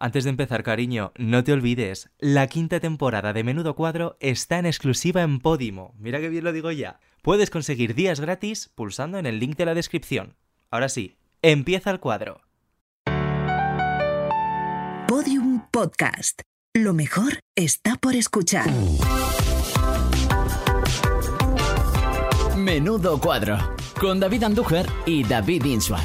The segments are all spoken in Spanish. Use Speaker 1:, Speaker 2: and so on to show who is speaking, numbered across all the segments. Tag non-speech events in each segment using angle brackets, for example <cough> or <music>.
Speaker 1: Antes de empezar, cariño, no te olvides, la quinta temporada de Menudo Cuadro está en exclusiva en Podimo. Mira que bien lo digo ya. Puedes conseguir días gratis pulsando en el link de la descripción. Ahora sí, empieza el cuadro.
Speaker 2: Podium Podcast. Lo mejor está por escuchar.
Speaker 3: Menudo Cuadro, con David Andújar y David Insua.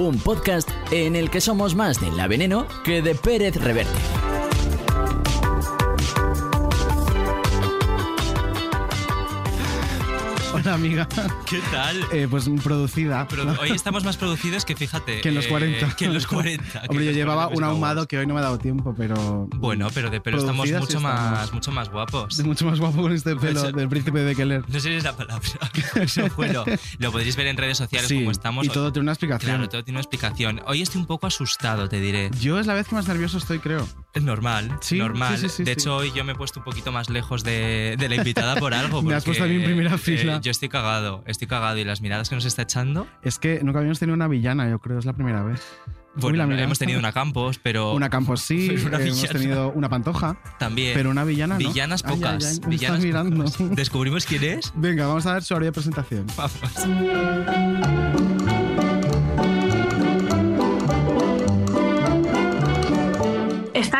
Speaker 3: Un podcast en el que somos más de La Veneno que de Pérez Reverte.
Speaker 4: Hola amiga.
Speaker 5: ¿Qué tal?
Speaker 4: Eh, pues producida.
Speaker 5: Pero hoy estamos más producidos que fíjate.
Speaker 4: Que en los
Speaker 5: eh,
Speaker 4: 40.
Speaker 5: que en los 40. <laughs> que
Speaker 4: Hombre, yo llevaba
Speaker 5: 40
Speaker 4: un ahumado que hoy no me ha dado tiempo, pero.
Speaker 5: Bueno, pero, de, pero estamos
Speaker 4: sí
Speaker 5: mucho
Speaker 4: estamos.
Speaker 5: más, mucho más guapos.
Speaker 4: De mucho más guapo con este pelo
Speaker 5: Eso-
Speaker 4: del príncipe de Keller.
Speaker 5: No sé si es la palabra. <laughs> Eso fue lo, lo podréis ver en redes sociales
Speaker 4: Sí,
Speaker 5: como estamos.
Speaker 4: y todo tiene una explicación.
Speaker 5: Claro, todo tiene una explicación. Hoy estoy un poco asustado, te diré.
Speaker 4: Yo es la vez que más nervioso estoy, creo.
Speaker 5: Es normal,
Speaker 4: Sí,
Speaker 5: normal.
Speaker 4: sí, sí,
Speaker 5: de hecho, hoy yo me he puesto un poquito más lejos de, de la invitada por algo. <laughs>
Speaker 4: Me has puesto a mí en primera
Speaker 5: eh,
Speaker 4: fila.
Speaker 5: yo estoy cagado, estoy cagado. Y las miradas que nos está echando.
Speaker 4: Es que nunca habíamos tenido una villana, yo creo, es la primera vez.
Speaker 5: Bueno,
Speaker 4: la
Speaker 5: hemos tenido una Campos, pero
Speaker 4: Una Campos sí, <laughs>
Speaker 5: una
Speaker 4: eh, hemos tenido una Pantoja,
Speaker 5: también.
Speaker 4: pero una villana no.
Speaker 5: Villanas
Speaker 4: Ay, ay,
Speaker 5: pocas.
Speaker 4: ay, me
Speaker 5: villanas
Speaker 4: estás mirando.
Speaker 5: pocas. ¿Descubrimos quién es?
Speaker 4: Venga, vamos a ver su horario de presentación.
Speaker 5: Vamos.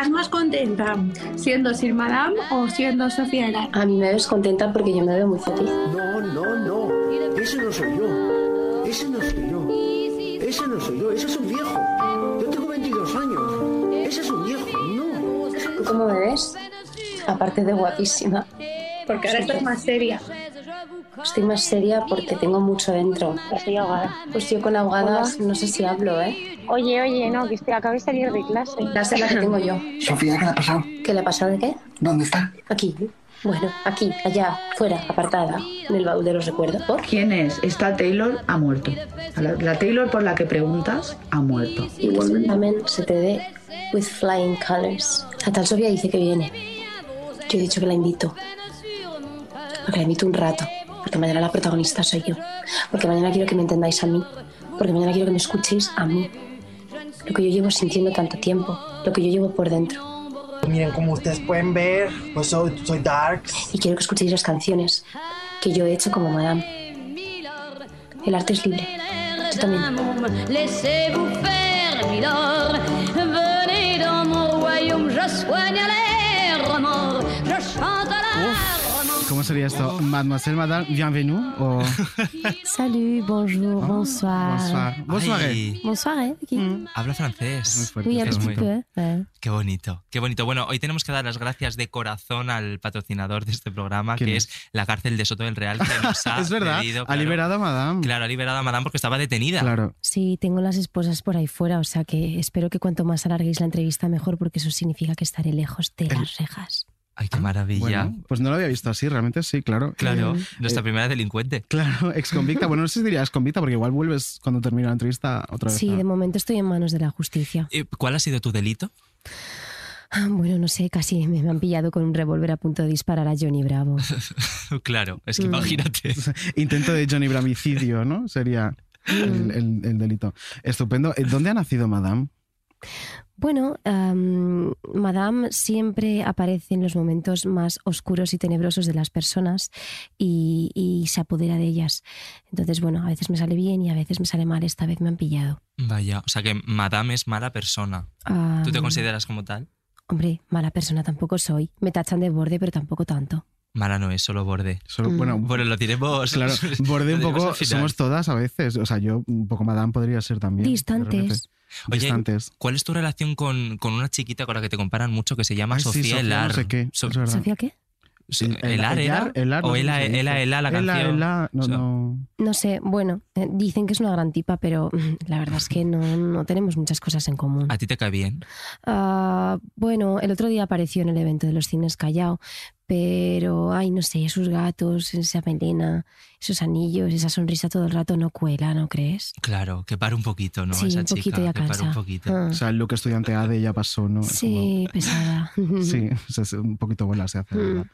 Speaker 6: ¿Estás más contenta siendo Sir Madame o siendo Sofía Elar?
Speaker 7: A mí me ves contenta porque yo me veo muy feliz.
Speaker 8: No, no, no. Ese no soy yo. Ese no soy yo. Ese no soy yo. Ese es un viejo. Yo tengo 22 años. Ese es un viejo. No.
Speaker 7: ¿Tú cómo me ves? Aparte de guapísima.
Speaker 6: Porque ahora estás más seria.
Speaker 7: Estoy más seria porque tengo mucho dentro.
Speaker 9: Estoy ahogada.
Speaker 7: Pues yo con ahogadas no sé si hablo, ¿eh?
Speaker 9: Oye, oye, no, que estoy, acabo de salir de clase.
Speaker 7: La sé la que tengo yo.
Speaker 8: Sofía, ¿qué le ha pasado?
Speaker 7: ¿Qué le ha pasado de qué?
Speaker 8: ¿Dónde está?
Speaker 7: Aquí. Bueno, aquí, allá, fuera, apartada, en el baúl de los recuerdos. ¿Por?
Speaker 10: ¿Quién es? Esta Taylor ha muerto. La, la Taylor por la que preguntas ha muerto.
Speaker 7: Certamen se te dé with flying colors. La tal Sofía dice que viene. Yo he dicho que la invito. Porque la invito un rato. Porque mañana la protagonista soy yo. Porque mañana quiero que me entendáis a mí. Porque mañana quiero que me escuchéis a mí. Lo que yo llevo sintiendo tanto tiempo. Lo que yo llevo por dentro.
Speaker 8: Miren, como ustedes pueden ver, pues soy, soy Darks.
Speaker 7: Y quiero que escuchéis las canciones que yo he hecho como Madame. El arte es libre. Yo también.
Speaker 11: Laissez-vous faire, Milord. Venez dans mon royaume, je soigne
Speaker 4: ¿Cómo sería esto? Mademoiselle, madame, bienvenue o <laughs>
Speaker 12: Salut, bonjour, bonsoir.
Speaker 4: bonsoir. Bonsoir.
Speaker 5: Ay,
Speaker 12: Bonsoir, ¿eh? Aquí.
Speaker 5: habla
Speaker 4: Es muy
Speaker 5: francés.
Speaker 4: fuerte.
Speaker 12: Oui,
Speaker 5: Es muy-
Speaker 12: peu. ouais.
Speaker 5: Qué bonito, qué bonito. Bueno, hoy tenemos que dar las gracias de corazón al patrocinador de este programa,
Speaker 4: ¿Quién
Speaker 5: que
Speaker 4: es?
Speaker 5: es la cárcel de Soto del Real, que nos <laughs> ha
Speaker 4: Es verdad,
Speaker 5: cedido,
Speaker 4: ha
Speaker 5: claro,
Speaker 4: liberado a madame.
Speaker 5: Claro, ha liberado a Madame porque estaba detenida.
Speaker 4: Claro.
Speaker 12: Sí, tengo las esposas por ahí fuera, o sea que espero que cuanto más alarguéis la entrevista mejor, porque eso significa que estaré lejos de
Speaker 4: El-
Speaker 12: las rejas.
Speaker 5: Ay, qué maravilla.
Speaker 4: Bueno, pues no lo había visto así, realmente sí, claro.
Speaker 5: Claro,
Speaker 4: Eh,
Speaker 5: nuestra
Speaker 4: eh,
Speaker 5: primera delincuente.
Speaker 4: Claro, ex convicta. Bueno, no sé si diría ex convicta porque igual vuelves cuando termine la entrevista otra vez.
Speaker 12: Sí, de momento estoy en manos de la justicia.
Speaker 5: Eh, ¿Cuál ha sido tu delito?
Speaker 12: Ah, Bueno, no sé, casi me han pillado con un revólver a punto de disparar a Johnny Bravo. <laughs>
Speaker 5: claro, es que
Speaker 12: Mm.
Speaker 5: imagínate. <laughs>
Speaker 4: Intento de Johnny Bramicidio, ¿no? Sería el, el- el delito. Estupendo. ¿Dónde ha nacido Madame?
Speaker 12: Bueno, am, Madame siempre aparece en los momentos más oscuros y tenebrosos de las personas y, y se apodera de ellas. Entonces, bueno, a veces me sale bien y a veces me sale mal. Esta vez me han pillado.
Speaker 5: Vaya, o sea que Madame es mala persona. ¿Tú te consideras como tal?
Speaker 12: Hombre, mala persona tampoco soy. Me tachan de borde, pero tampoco tanto.
Speaker 5: Mala no es, solo borde.
Speaker 4: Solo,
Speaker 12: Mm.
Speaker 4: Bueno,
Speaker 5: Bueno, lo diremos.
Speaker 4: claro, <laughs> borde un poco, somos todas a veces. O sea, yo un poco Madame podría ser también.
Speaker 12: Distantes.
Speaker 5: Oye,
Speaker 4: Distantes.
Speaker 5: ¿Cuál es tu relación con, con una chiquita con la que te comparan mucho que se llama
Speaker 4: Ay, sí,
Speaker 5: Sofía
Speaker 4: Sofía
Speaker 5: Elar?
Speaker 4: no sé qué,
Speaker 5: So-
Speaker 4: es.
Speaker 12: ¿Sofía qué?
Speaker 5: ¿Elar era?
Speaker 4: No
Speaker 5: ¿O
Speaker 4: sé
Speaker 5: Ela, Ela. Ela, la canción?
Speaker 4: Ela, no, no.
Speaker 12: No sé, bueno, eh, dicen que es una gran tipa, pero <laughs> la verdad es que no, no tenemos muchas cosas en común.
Speaker 5: ¿A ti te cae bien?
Speaker 12: Ah, bueno, el otro día apareció en el evento de los cines Callao, pero, ay, no sé, esos gatos, esa melena, esos anillos, esa sonrisa todo el rato no cuela, ¿no crees?
Speaker 5: Claro, que pare un poquito, ¿no?
Speaker 12: Sí,
Speaker 5: Esa
Speaker 12: un poquito
Speaker 5: chica,
Speaker 12: ya
Speaker 5: que
Speaker 12: cansa.
Speaker 5: un poquito.
Speaker 12: Ah.
Speaker 4: O sea, el look estudiante ADE ya pasó, ¿no?
Speaker 12: Sí, pesada. <laughs>
Speaker 4: sí, <laughs> o sea, es un poquito bola se hace.
Speaker 12: Mm.
Speaker 4: ¿verdad?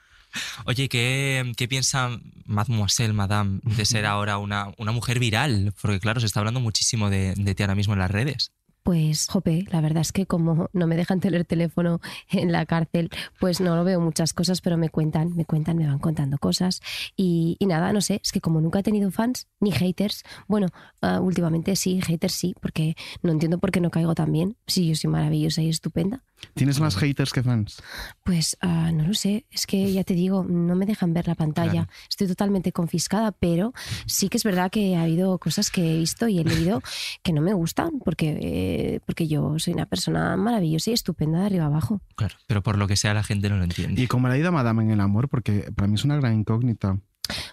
Speaker 5: Oye, ¿qué, qué piensa Mademoiselle, Madame, de ser <laughs> ahora una, una mujer viral? Porque claro, se está hablando muchísimo de, de ti ahora mismo en las redes.
Speaker 12: Pues, jope, la verdad es que como no me dejan tener teléfono en la cárcel, pues no lo veo muchas cosas, pero me cuentan, me cuentan, me van contando cosas. Y, y nada, no sé, es que como nunca he tenido fans ni haters, bueno, ah, últimamente sí, haters sí, porque no entiendo por qué no caigo tan bien. Sí, yo soy maravillosa y estupenda.
Speaker 4: ¿Tienes más haters que fans?
Speaker 12: Pues ah, no lo sé, es que ya te digo, no me dejan ver la pantalla.
Speaker 4: Claro.
Speaker 12: Estoy totalmente confiscada, pero sí que es verdad que ha habido cosas que he visto y he leído que no me gustan, porque, eh, porque yo soy una persona maravillosa y estupenda de arriba abajo.
Speaker 5: Claro, pero por lo que sea la gente no lo entiende.
Speaker 4: ¿Y cómo le ha ido a Madame en el amor? Porque para mí es una gran incógnita.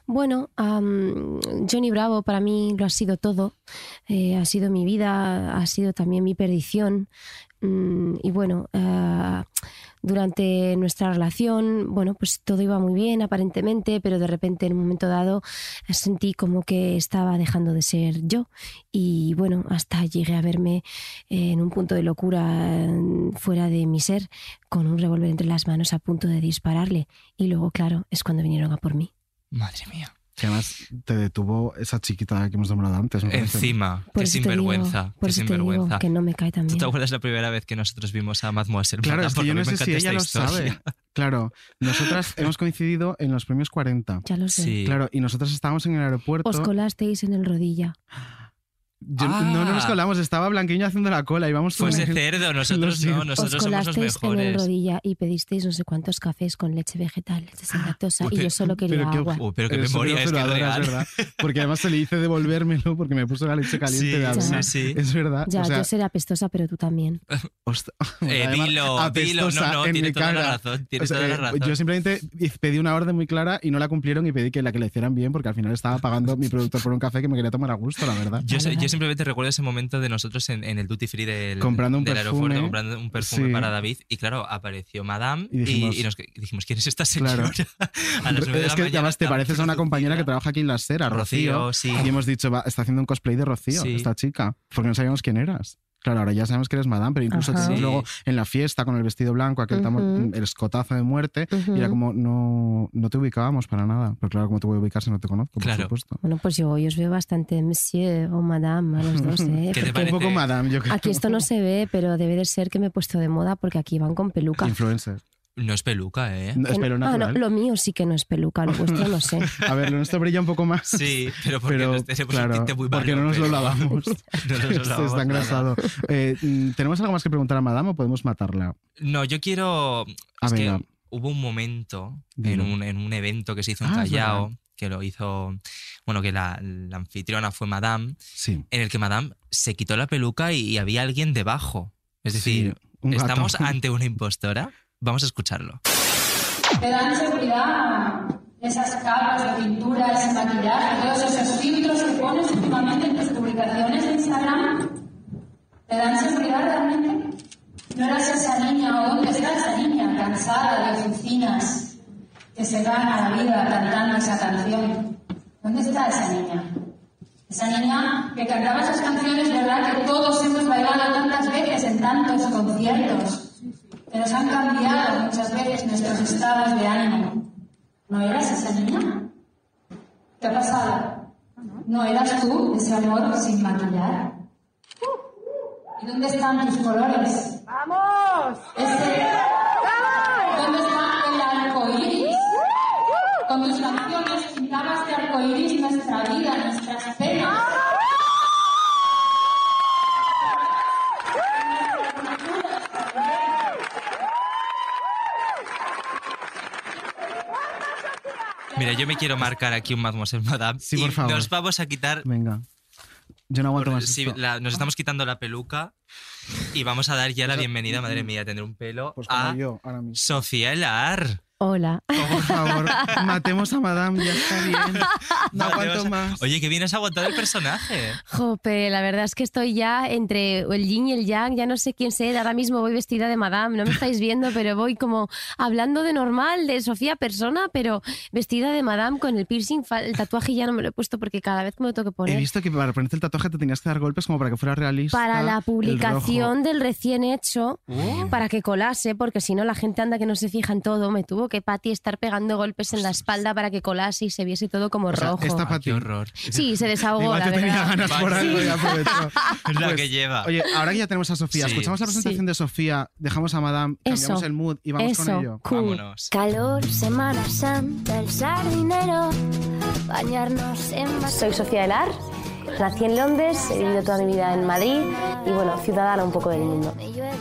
Speaker 12: Bueno, am, Johnny Bravo para mí lo ha sido todo. Eh, ha sido mi vida, ha sido también mi perdición. Mm, y bueno, ah, durante nuestra relación, bueno, pues todo iba muy bien aparentemente, pero de repente en un momento dado sentí como que estaba dejando de ser yo. Y bueno, hasta llegué a verme en un punto de locura eh, fuera de mi ser, con un revólver entre las manos a punto de dispararle. Y luego, claro, es cuando vinieron a por mí.
Speaker 5: Madre mía.
Speaker 4: Que además te detuvo esa chiquita que hemos nombrado antes.
Speaker 5: Encima,
Speaker 12: Por
Speaker 5: qué
Speaker 12: eso te digo-
Speaker 5: sinvergüenza.
Speaker 12: por digo
Speaker 5: sinvergüenza.
Speaker 12: que no me cae tan
Speaker 5: ¿Tú te acuerdas la primera vez que nosotros vimos a Mademoiselle?
Speaker 4: Claro,
Speaker 5: Mata?
Speaker 4: es que yo no sé si
Speaker 5: encanta
Speaker 4: ella lo
Speaker 5: esta historia.
Speaker 4: sabe. Claro, nosotras <laughs> hemos coincidido en los premios 40.
Speaker 12: Ya lo sé.
Speaker 5: Sí.
Speaker 4: Claro, y nosotros estábamos en el aeropuerto.
Speaker 12: Os colasteis en el rodilla.
Speaker 4: Yo- No, no nos
Speaker 5: Ah.
Speaker 4: colamos, estaba Blanquiño haciendo la cola. Íbamos
Speaker 5: Pues de cerdo, <laughs> nosotros
Speaker 4: Sí.
Speaker 5: no,
Speaker 12: Os
Speaker 5: nosotros somos los
Speaker 12: colasteis en el
Speaker 5: mejores.
Speaker 12: rodilla y pedisteis no sé cuántos cafés con leche vegetal, leche sin lactosa,
Speaker 5: Uy,
Speaker 12: y
Speaker 5: pero-
Speaker 12: yo solo quería
Speaker 4: pero qué-
Speaker 12: agua.
Speaker 5: Uh, pero qué
Speaker 4: Eres
Speaker 5: memoria, es que es
Speaker 4: superadora,
Speaker 5: real.
Speaker 4: verdad. Porque además se le hice devolvérmelo porque me puso la leche caliente
Speaker 5: Sí,
Speaker 4: de avena.
Speaker 5: sí, sí.
Speaker 4: Es verdad.
Speaker 12: Ya,
Speaker 4: o sea,
Speaker 12: yo seré apestosa, pero tú también. <laughs>
Speaker 4: host- <laughs>
Speaker 5: Eh,
Speaker 4: además,
Speaker 5: dilo, dilo.
Speaker 4: apestosa
Speaker 5: No, no,
Speaker 4: en
Speaker 5: tiene
Speaker 4: mi
Speaker 5: toda la
Speaker 4: cara.
Speaker 5: razón, tiene
Speaker 4: O sea,
Speaker 5: toda la
Speaker 4: eh,
Speaker 5: razón.
Speaker 4: Yo simplemente pedí una orden muy clara y no la cumplieron y pedí que la que le hicieran bien porque al final estaba pagando mi productor por un café que me quería tomar a gusto, la verdad.
Speaker 5: Yo, simplemente recuerdo ese momento de nosotros en, en el duty free del,
Speaker 4: Comprando un
Speaker 5: del
Speaker 4: perfume.
Speaker 5: aeropuerto, comprando un perfume
Speaker 4: Sí.
Speaker 5: para David. Y claro, apareció Madame
Speaker 4: Y
Speaker 5: y,
Speaker 4: dijimos-
Speaker 5: y nos dijimos, ¿quién es esta señora?
Speaker 4: Claro. <laughs>
Speaker 5: a las nueve de
Speaker 4: es
Speaker 5: la
Speaker 4: que
Speaker 5: mañana
Speaker 4: además te pareces a una compañera que trabaja aquí en la SER, a Rocío.
Speaker 5: Rocío, sí.
Speaker 4: Y hemos dicho, va, está haciendo un cosplay de Rocío,
Speaker 5: Sí.
Speaker 4: esta chica, porque no sabíamos quién eras. Claro, ahora ya sabemos que eres Madame, pero incluso
Speaker 5: Sí.
Speaker 4: luego en la fiesta con el vestido blanco, aquel tamo-
Speaker 12: Ujú.
Speaker 4: el escotazo de muerte, y era como, no, no te ubicábamos para nada. Pero claro, ¿cómo te voy a ubicar si no te conozco?
Speaker 5: Claro.
Speaker 4: Por supuesto.
Speaker 12: Bueno, pues yo, yo os veo bastante monsieur o madame a los dos, ¿eh? <laughs>
Speaker 5: ¿Qué te
Speaker 4: Un poco Madame, yo creo.
Speaker 12: Aquí esto no se ve, pero debe de ser que me he puesto de moda porque aquí van con peluca.
Speaker 4: Influencer.
Speaker 5: No es peluca, ¿eh?
Speaker 4: No, es pelo
Speaker 12: ah, no,
Speaker 4: natural.
Speaker 12: lo mío sí que no es peluca, lo vuestro no sé. <laughs>
Speaker 4: A ver, lo nuestro brilla un poco más.
Speaker 5: Sí, pero porque
Speaker 4: Pero,
Speaker 5: nos tenemos
Speaker 4: claro,
Speaker 5: un tinte muy
Speaker 4: porque no nos lo lavamos. <laughs>
Speaker 5: No nos lo lavamos
Speaker 4: está engrasado. Eh, mm, ¿Tenemos algo más que preguntar a Madame o podemos matarla?
Speaker 5: No, yo quiero.
Speaker 4: Ah,
Speaker 5: es
Speaker 4: venga.
Speaker 5: que hubo un momento en un, en un evento que se hizo en
Speaker 4: Ah,
Speaker 5: Callao,
Speaker 4: verdad.
Speaker 5: que lo hizo. Bueno, que la, la anfitriona fue Madame,
Speaker 4: Sí.
Speaker 5: en el que Madame se quitó la peluca y, y había alguien debajo. Es decir,
Speaker 4: Sí.
Speaker 5: ¿estamos ante una impostora? Vamos a escucharlo.
Speaker 13: Te dan seguridad esas capas de pintura, ese maquillaje, todos esos filtros que pones últimamente en tus publicaciones de Instagram. ¿Te dan seguridad realmente? ¿No eras esa niña o dónde está esa niña cansada de oficinas que se gana la vida cantando esa canción? ¿Dónde está esa niña? Esa niña que cantaba esas canciones, ¿verdad? Que todos hemos bailado tantas veces en tantos conciertos nos han cambiado muchas veces nuestros estados de ánimo. ¿No eras esa niña? ¿Qué ha pasado? ¿No eras tú ese amor sin maquillar? ¿Y dónde están tus colores? ¡Vamos! Ese... ¿Dónde está el arco iris? Con tus canciones pintabas de arco iris nuestra vida, nuestras penas.
Speaker 5: Mira, yo me quiero marcar aquí un Mademoiselle Madame.
Speaker 4: Sí, por favor.
Speaker 5: Nos vamos a quitar.
Speaker 4: Venga. Yo no aguanto más.
Speaker 5: Sí, la- nos estamos quitando la peluca y vamos a dar ya la bienvenida, madre <laughs> mía, a tener un pelo,
Speaker 4: Pues como
Speaker 5: a
Speaker 4: yo, ahora mismo.
Speaker 5: Sofía Elar.
Speaker 12: Hola.
Speaker 4: Por favor, matemos a Madame, ya está bien. <laughs> No aguanto más.
Speaker 5: Oye, que bien has aguantado el personaje.
Speaker 12: Jope, la verdad es que estoy ya entre el yin y el yang, ya no sé quién ser. Ahora mismo voy vestida de madame, no me estáis viendo, pero voy como hablando de normal, de Sofía persona, pero vestida de madame con el piercing, el tatuaje ya no me lo he puesto porque cada vez me lo tengo que
Speaker 4: He
Speaker 12: poner.
Speaker 4: visto que para ponerte el tatuaje te tenías que dar golpes como para que fuera realista.
Speaker 12: Para la publicación del recién hecho,
Speaker 5: Uh.
Speaker 12: para que colase, porque si no la gente anda que no se fija en todo, me tuvo que que Patty estar pegando golpes en la espalda para que colase y se viese todo como
Speaker 4: O sea,
Speaker 12: rojo.
Speaker 4: esta Patty.
Speaker 5: Qué horror.
Speaker 12: Sí, se desahogó,
Speaker 4: Igual
Speaker 12: la
Speaker 4: te tenía
Speaker 12: verdad.
Speaker 4: ganas por algo y aprovechó. <laughs>
Speaker 5: Es la
Speaker 4: Pues,
Speaker 5: que lleva.
Speaker 4: Oye, ahora que ya tenemos a Sofía,
Speaker 5: Sí.
Speaker 4: escuchamos la presentación de Sofía, dejamos a Madame, cambiamos
Speaker 12: Eso,
Speaker 4: el mood y vamos con
Speaker 12: eso,
Speaker 4: ello.
Speaker 12: cool.
Speaker 5: Vámonos.
Speaker 11: Calor, Semana Santa, el sardinero, bañarnos en
Speaker 7: Soy Sofía Delar, nací en Londres, he vivido toda mi vida en Madrid y bueno, ciudadana un poco del mundo.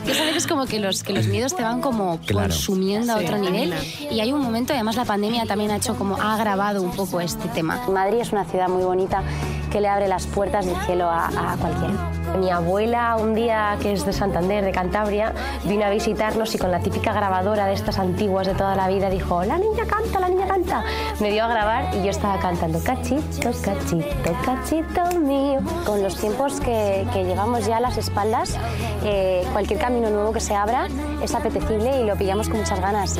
Speaker 9: Ya sabes que es como que los, que los miedos te van como
Speaker 14: Claro.
Speaker 9: consumiendo a
Speaker 12: Sí,
Speaker 9: otro nivel y hay un momento, además la pandemia también ha hecho como, ha agravado un poco este tema.
Speaker 7: Madrid es una ciudad muy bonita que le abre las puertas del cielo a, a cualquiera. Mi abuela, un día que es de Santander, de Cantabria, vino a visitarnos y con la típica grabadora de estas antiguas de toda la vida dijo, la niña canta, la niña canta. Me dio a grabar y yo estaba cantando cachito, cachito, cachito mío. Con los tiempos que, que llevamos ya a las espaldas, eh, cualquier camino nuevo que se abra es apetecible y lo pillamos con muchas ganas.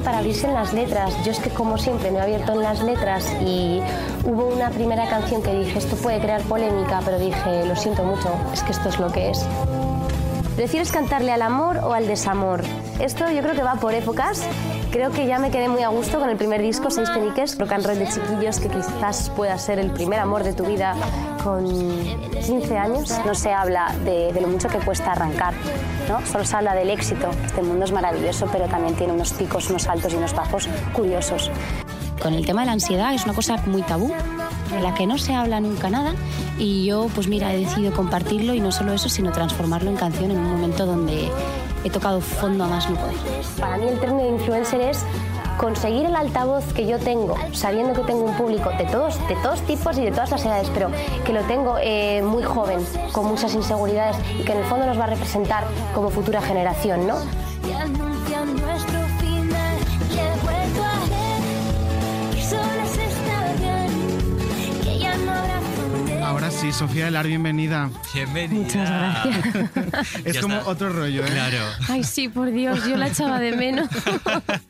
Speaker 7: Para abrirse en las letras. Yo es que como siempre me he abierto en las letras y hubo una primera canción que dije, esto puede crear polémica, pero dije, lo siento mucho, es que esto es lo que es. ¿Prefieres cantarle al amor o al desamor? Esto yo creo que va por épocas. Creo que ya me quedé muy a gusto con el primer disco, Seis Peniques, rock and roll de chiquillos, que quizás pueda ser el primer amor de tu vida con 15 años. No se habla de, de lo mucho que cuesta arrancar, ¿no? Solo se habla del éxito. Este mundo es maravilloso, pero también tiene unos picos, unos altos y unos bajos curiosos.
Speaker 9: Con el tema de la ansiedad es una cosa muy tabú, de la que no se habla nunca nada y yo pues mira he decidido compartirlo y no solo eso sino transformarlo en canción en un momento donde he tocado fondo a más no poder.
Speaker 7: Para mí el término de influencer es conseguir el altavoz que yo tengo, sabiendo que tengo un público de todos, de todos tipos y de todas las edades, pero que lo tengo eh, muy joven, con muchas inseguridades y que en el fondo nos va a representar como futura generación, ¿no?
Speaker 4: Ahora sí, Sofía Delar, bienvenida.
Speaker 5: Bienvenida.
Speaker 12: Muchas gracias. <laughs>
Speaker 4: Es
Speaker 5: Ya
Speaker 4: como
Speaker 5: está.
Speaker 4: otro rollo, ¿eh?
Speaker 5: Claro.
Speaker 12: Ay, sí, por Dios, yo la echaba de menos. <laughs>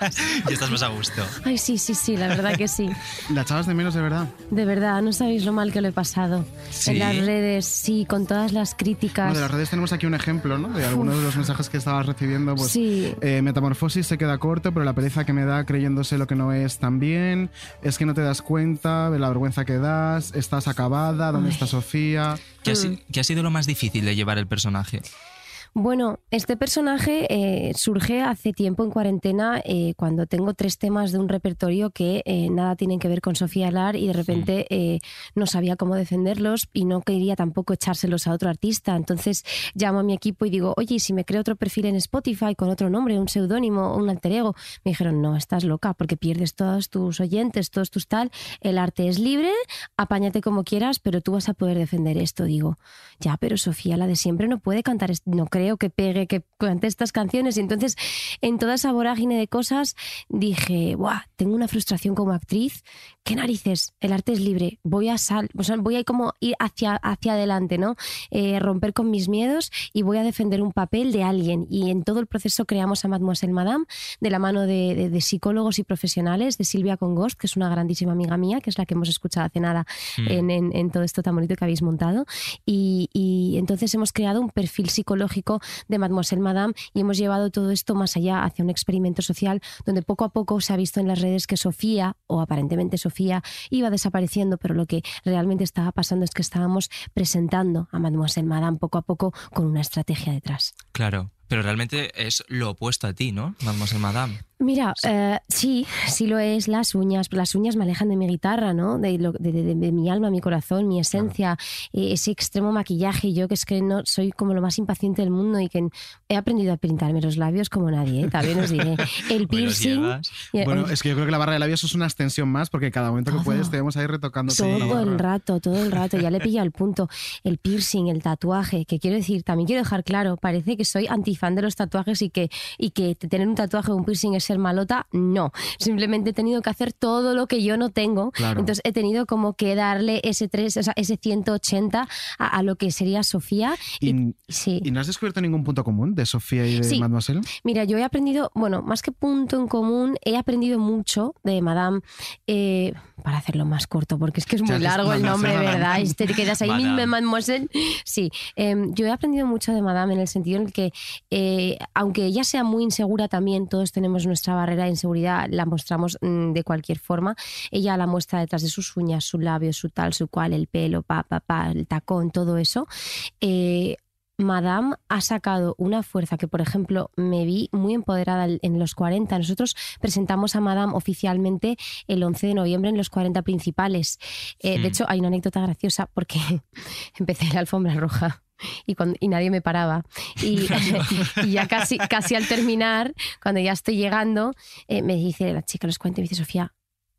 Speaker 5: Ya estás más a gusto.
Speaker 12: Ay, sí, sí, sí, la verdad que sí.
Speaker 4: La echabas de menos, de verdad.
Speaker 12: De verdad, no sabéis lo mal que lo he pasado.
Speaker 5: ¿Sí?
Speaker 12: En las redes, sí, con todas las críticas.
Speaker 4: Bueno, de las redes tenemos aquí un ejemplo, ¿no? De algunos de los mensajes que estabas recibiendo. Pues,
Speaker 12: Sí.
Speaker 4: eh, metamorfosis se queda corto, pero la pereza que me da creyéndose lo que no es también. Es que no te das cuenta de la vergüenza que das. Estás acabada. ¿Dónde. Está Sofía?
Speaker 5: ¿Qué ha, si- qué ha sido lo más difícil de llevar el personaje?
Speaker 12: Bueno, este personaje eh, surge hace tiempo en cuarentena eh, cuando tengo tres temas de un repertorio que eh, nada tienen que ver con Sofía Lar y de repente eh, no sabía cómo defenderlos y no quería tampoco echárselos a otro artista. Entonces llamo a mi equipo y digo, oye, ¿y si me creo otro perfil en Spotify con otro nombre, un seudónimo, un alter ego. Me dijeron, no, estás loca porque pierdes todos tus oyentes, todos tus tal. El arte es libre, apáñate como quieras, pero tú vas a poder defender esto. Digo, ya, pero Sofía, la de siempre, no puede cantar, no creo que pegue, que cante estas canciones. Y entonces, en toda esa vorágine de cosas, dije, Buah, tengo una frustración como actriz. ¿Qué narices? El arte es libre. Voy a sal, o sea, voy a como ir hacia, hacia adelante, ¿no? Eh, romper con mis miedos y voy a defender un papel de alguien. Y en todo el proceso creamos a Mademoiselle Madame de la mano de, de- de psicólogos y profesionales, de Silvia Congost, que es una grandísima amiga mía, que es la que hemos escuchado hace nada
Speaker 5: Mm.
Speaker 12: en, en- en todo esto tan bonito que habéis montado. Y, y entonces hemos creado un perfil psicológico de Mademoiselle Madame y hemos llevado todo esto más allá hacia un experimento social donde poco a poco se ha visto en las redes que Sofía, o aparentemente Sofía, iba desapareciendo, pero lo que realmente estaba pasando es que estábamos presentando a Mademoiselle Madame poco a poco con una estrategia detrás.
Speaker 5: Claro. Pero realmente es lo opuesto a ti, ¿no? Mademoiselle Madame.
Speaker 12: Mira, eh, sí, sí lo es, las uñas, las uñas me alejan de mi guitarra, ¿no? De, lo- de- de- de mi alma, mi corazón, mi esencia, eh, ese extremo maquillaje, yo que es que no soy como lo más impaciente del mundo y que he aprendido a pintarme los labios como nadie, ¿eh? también os diré. <laughs> El piercing...
Speaker 4: Bueno, es que yo creo que la barra de labios es una extensión más, porque cada momento que
Speaker 12: Todo.
Speaker 4: puedes te vamos a ir retocando la
Speaker 12: todo el rato, todo el rato, ya le he pillado el punto. El piercing, el tatuaje, que quiero decir, también quiero dejar claro, parece que soy fan de los tatuajes y que, y que tener un tatuaje o un piercing es ser malota. No, simplemente he tenido que hacer todo lo que yo no tengo.
Speaker 4: Claro.
Speaker 12: Entonces he tenido como que darle ese 3, o sea, ese 180 a, a lo que sería Sofía.
Speaker 4: ¿Y,
Speaker 12: sí.
Speaker 4: ¿Y no has descubierto ningún punto común de Sofía y de
Speaker 12: Sí.
Speaker 4: Mademoiselle?
Speaker 12: Mira, yo he aprendido, bueno, más que punto en común, he aprendido mucho de Madame, eh, para hacerlo más corto, porque es que es muy largo el nombre. ¿verdad? Y te quedas ahí, Mademoiselle. Sí, eh, yo he aprendido mucho de Madame en el sentido en el que, eh, aunque ella sea muy insegura también, todos tenemos nuestra barrera de inseguridad, la mostramos mm, de cualquier forma. Ella la muestra detrás de sus uñas, su labio, su tal, su cual, el pelo, pa, pa, pa, el tacón, todo eso. Eh, Madame ha sacado una fuerza que, por ejemplo, me vi muy empoderada en los 40. Nosotros presentamos a Madame oficialmente el 11 de noviembre en los 40 principales. Eh. De hecho, hay una anécdota graciosa porque <laughs> empecé en la alfombra roja. Y, cuando- y nadie me paraba. Y, <laughs> <laughs> y ya casi, casi al terminar, cuando ya estoy llegando, eh, me dice la chica, los 40, y me dice, Sofía,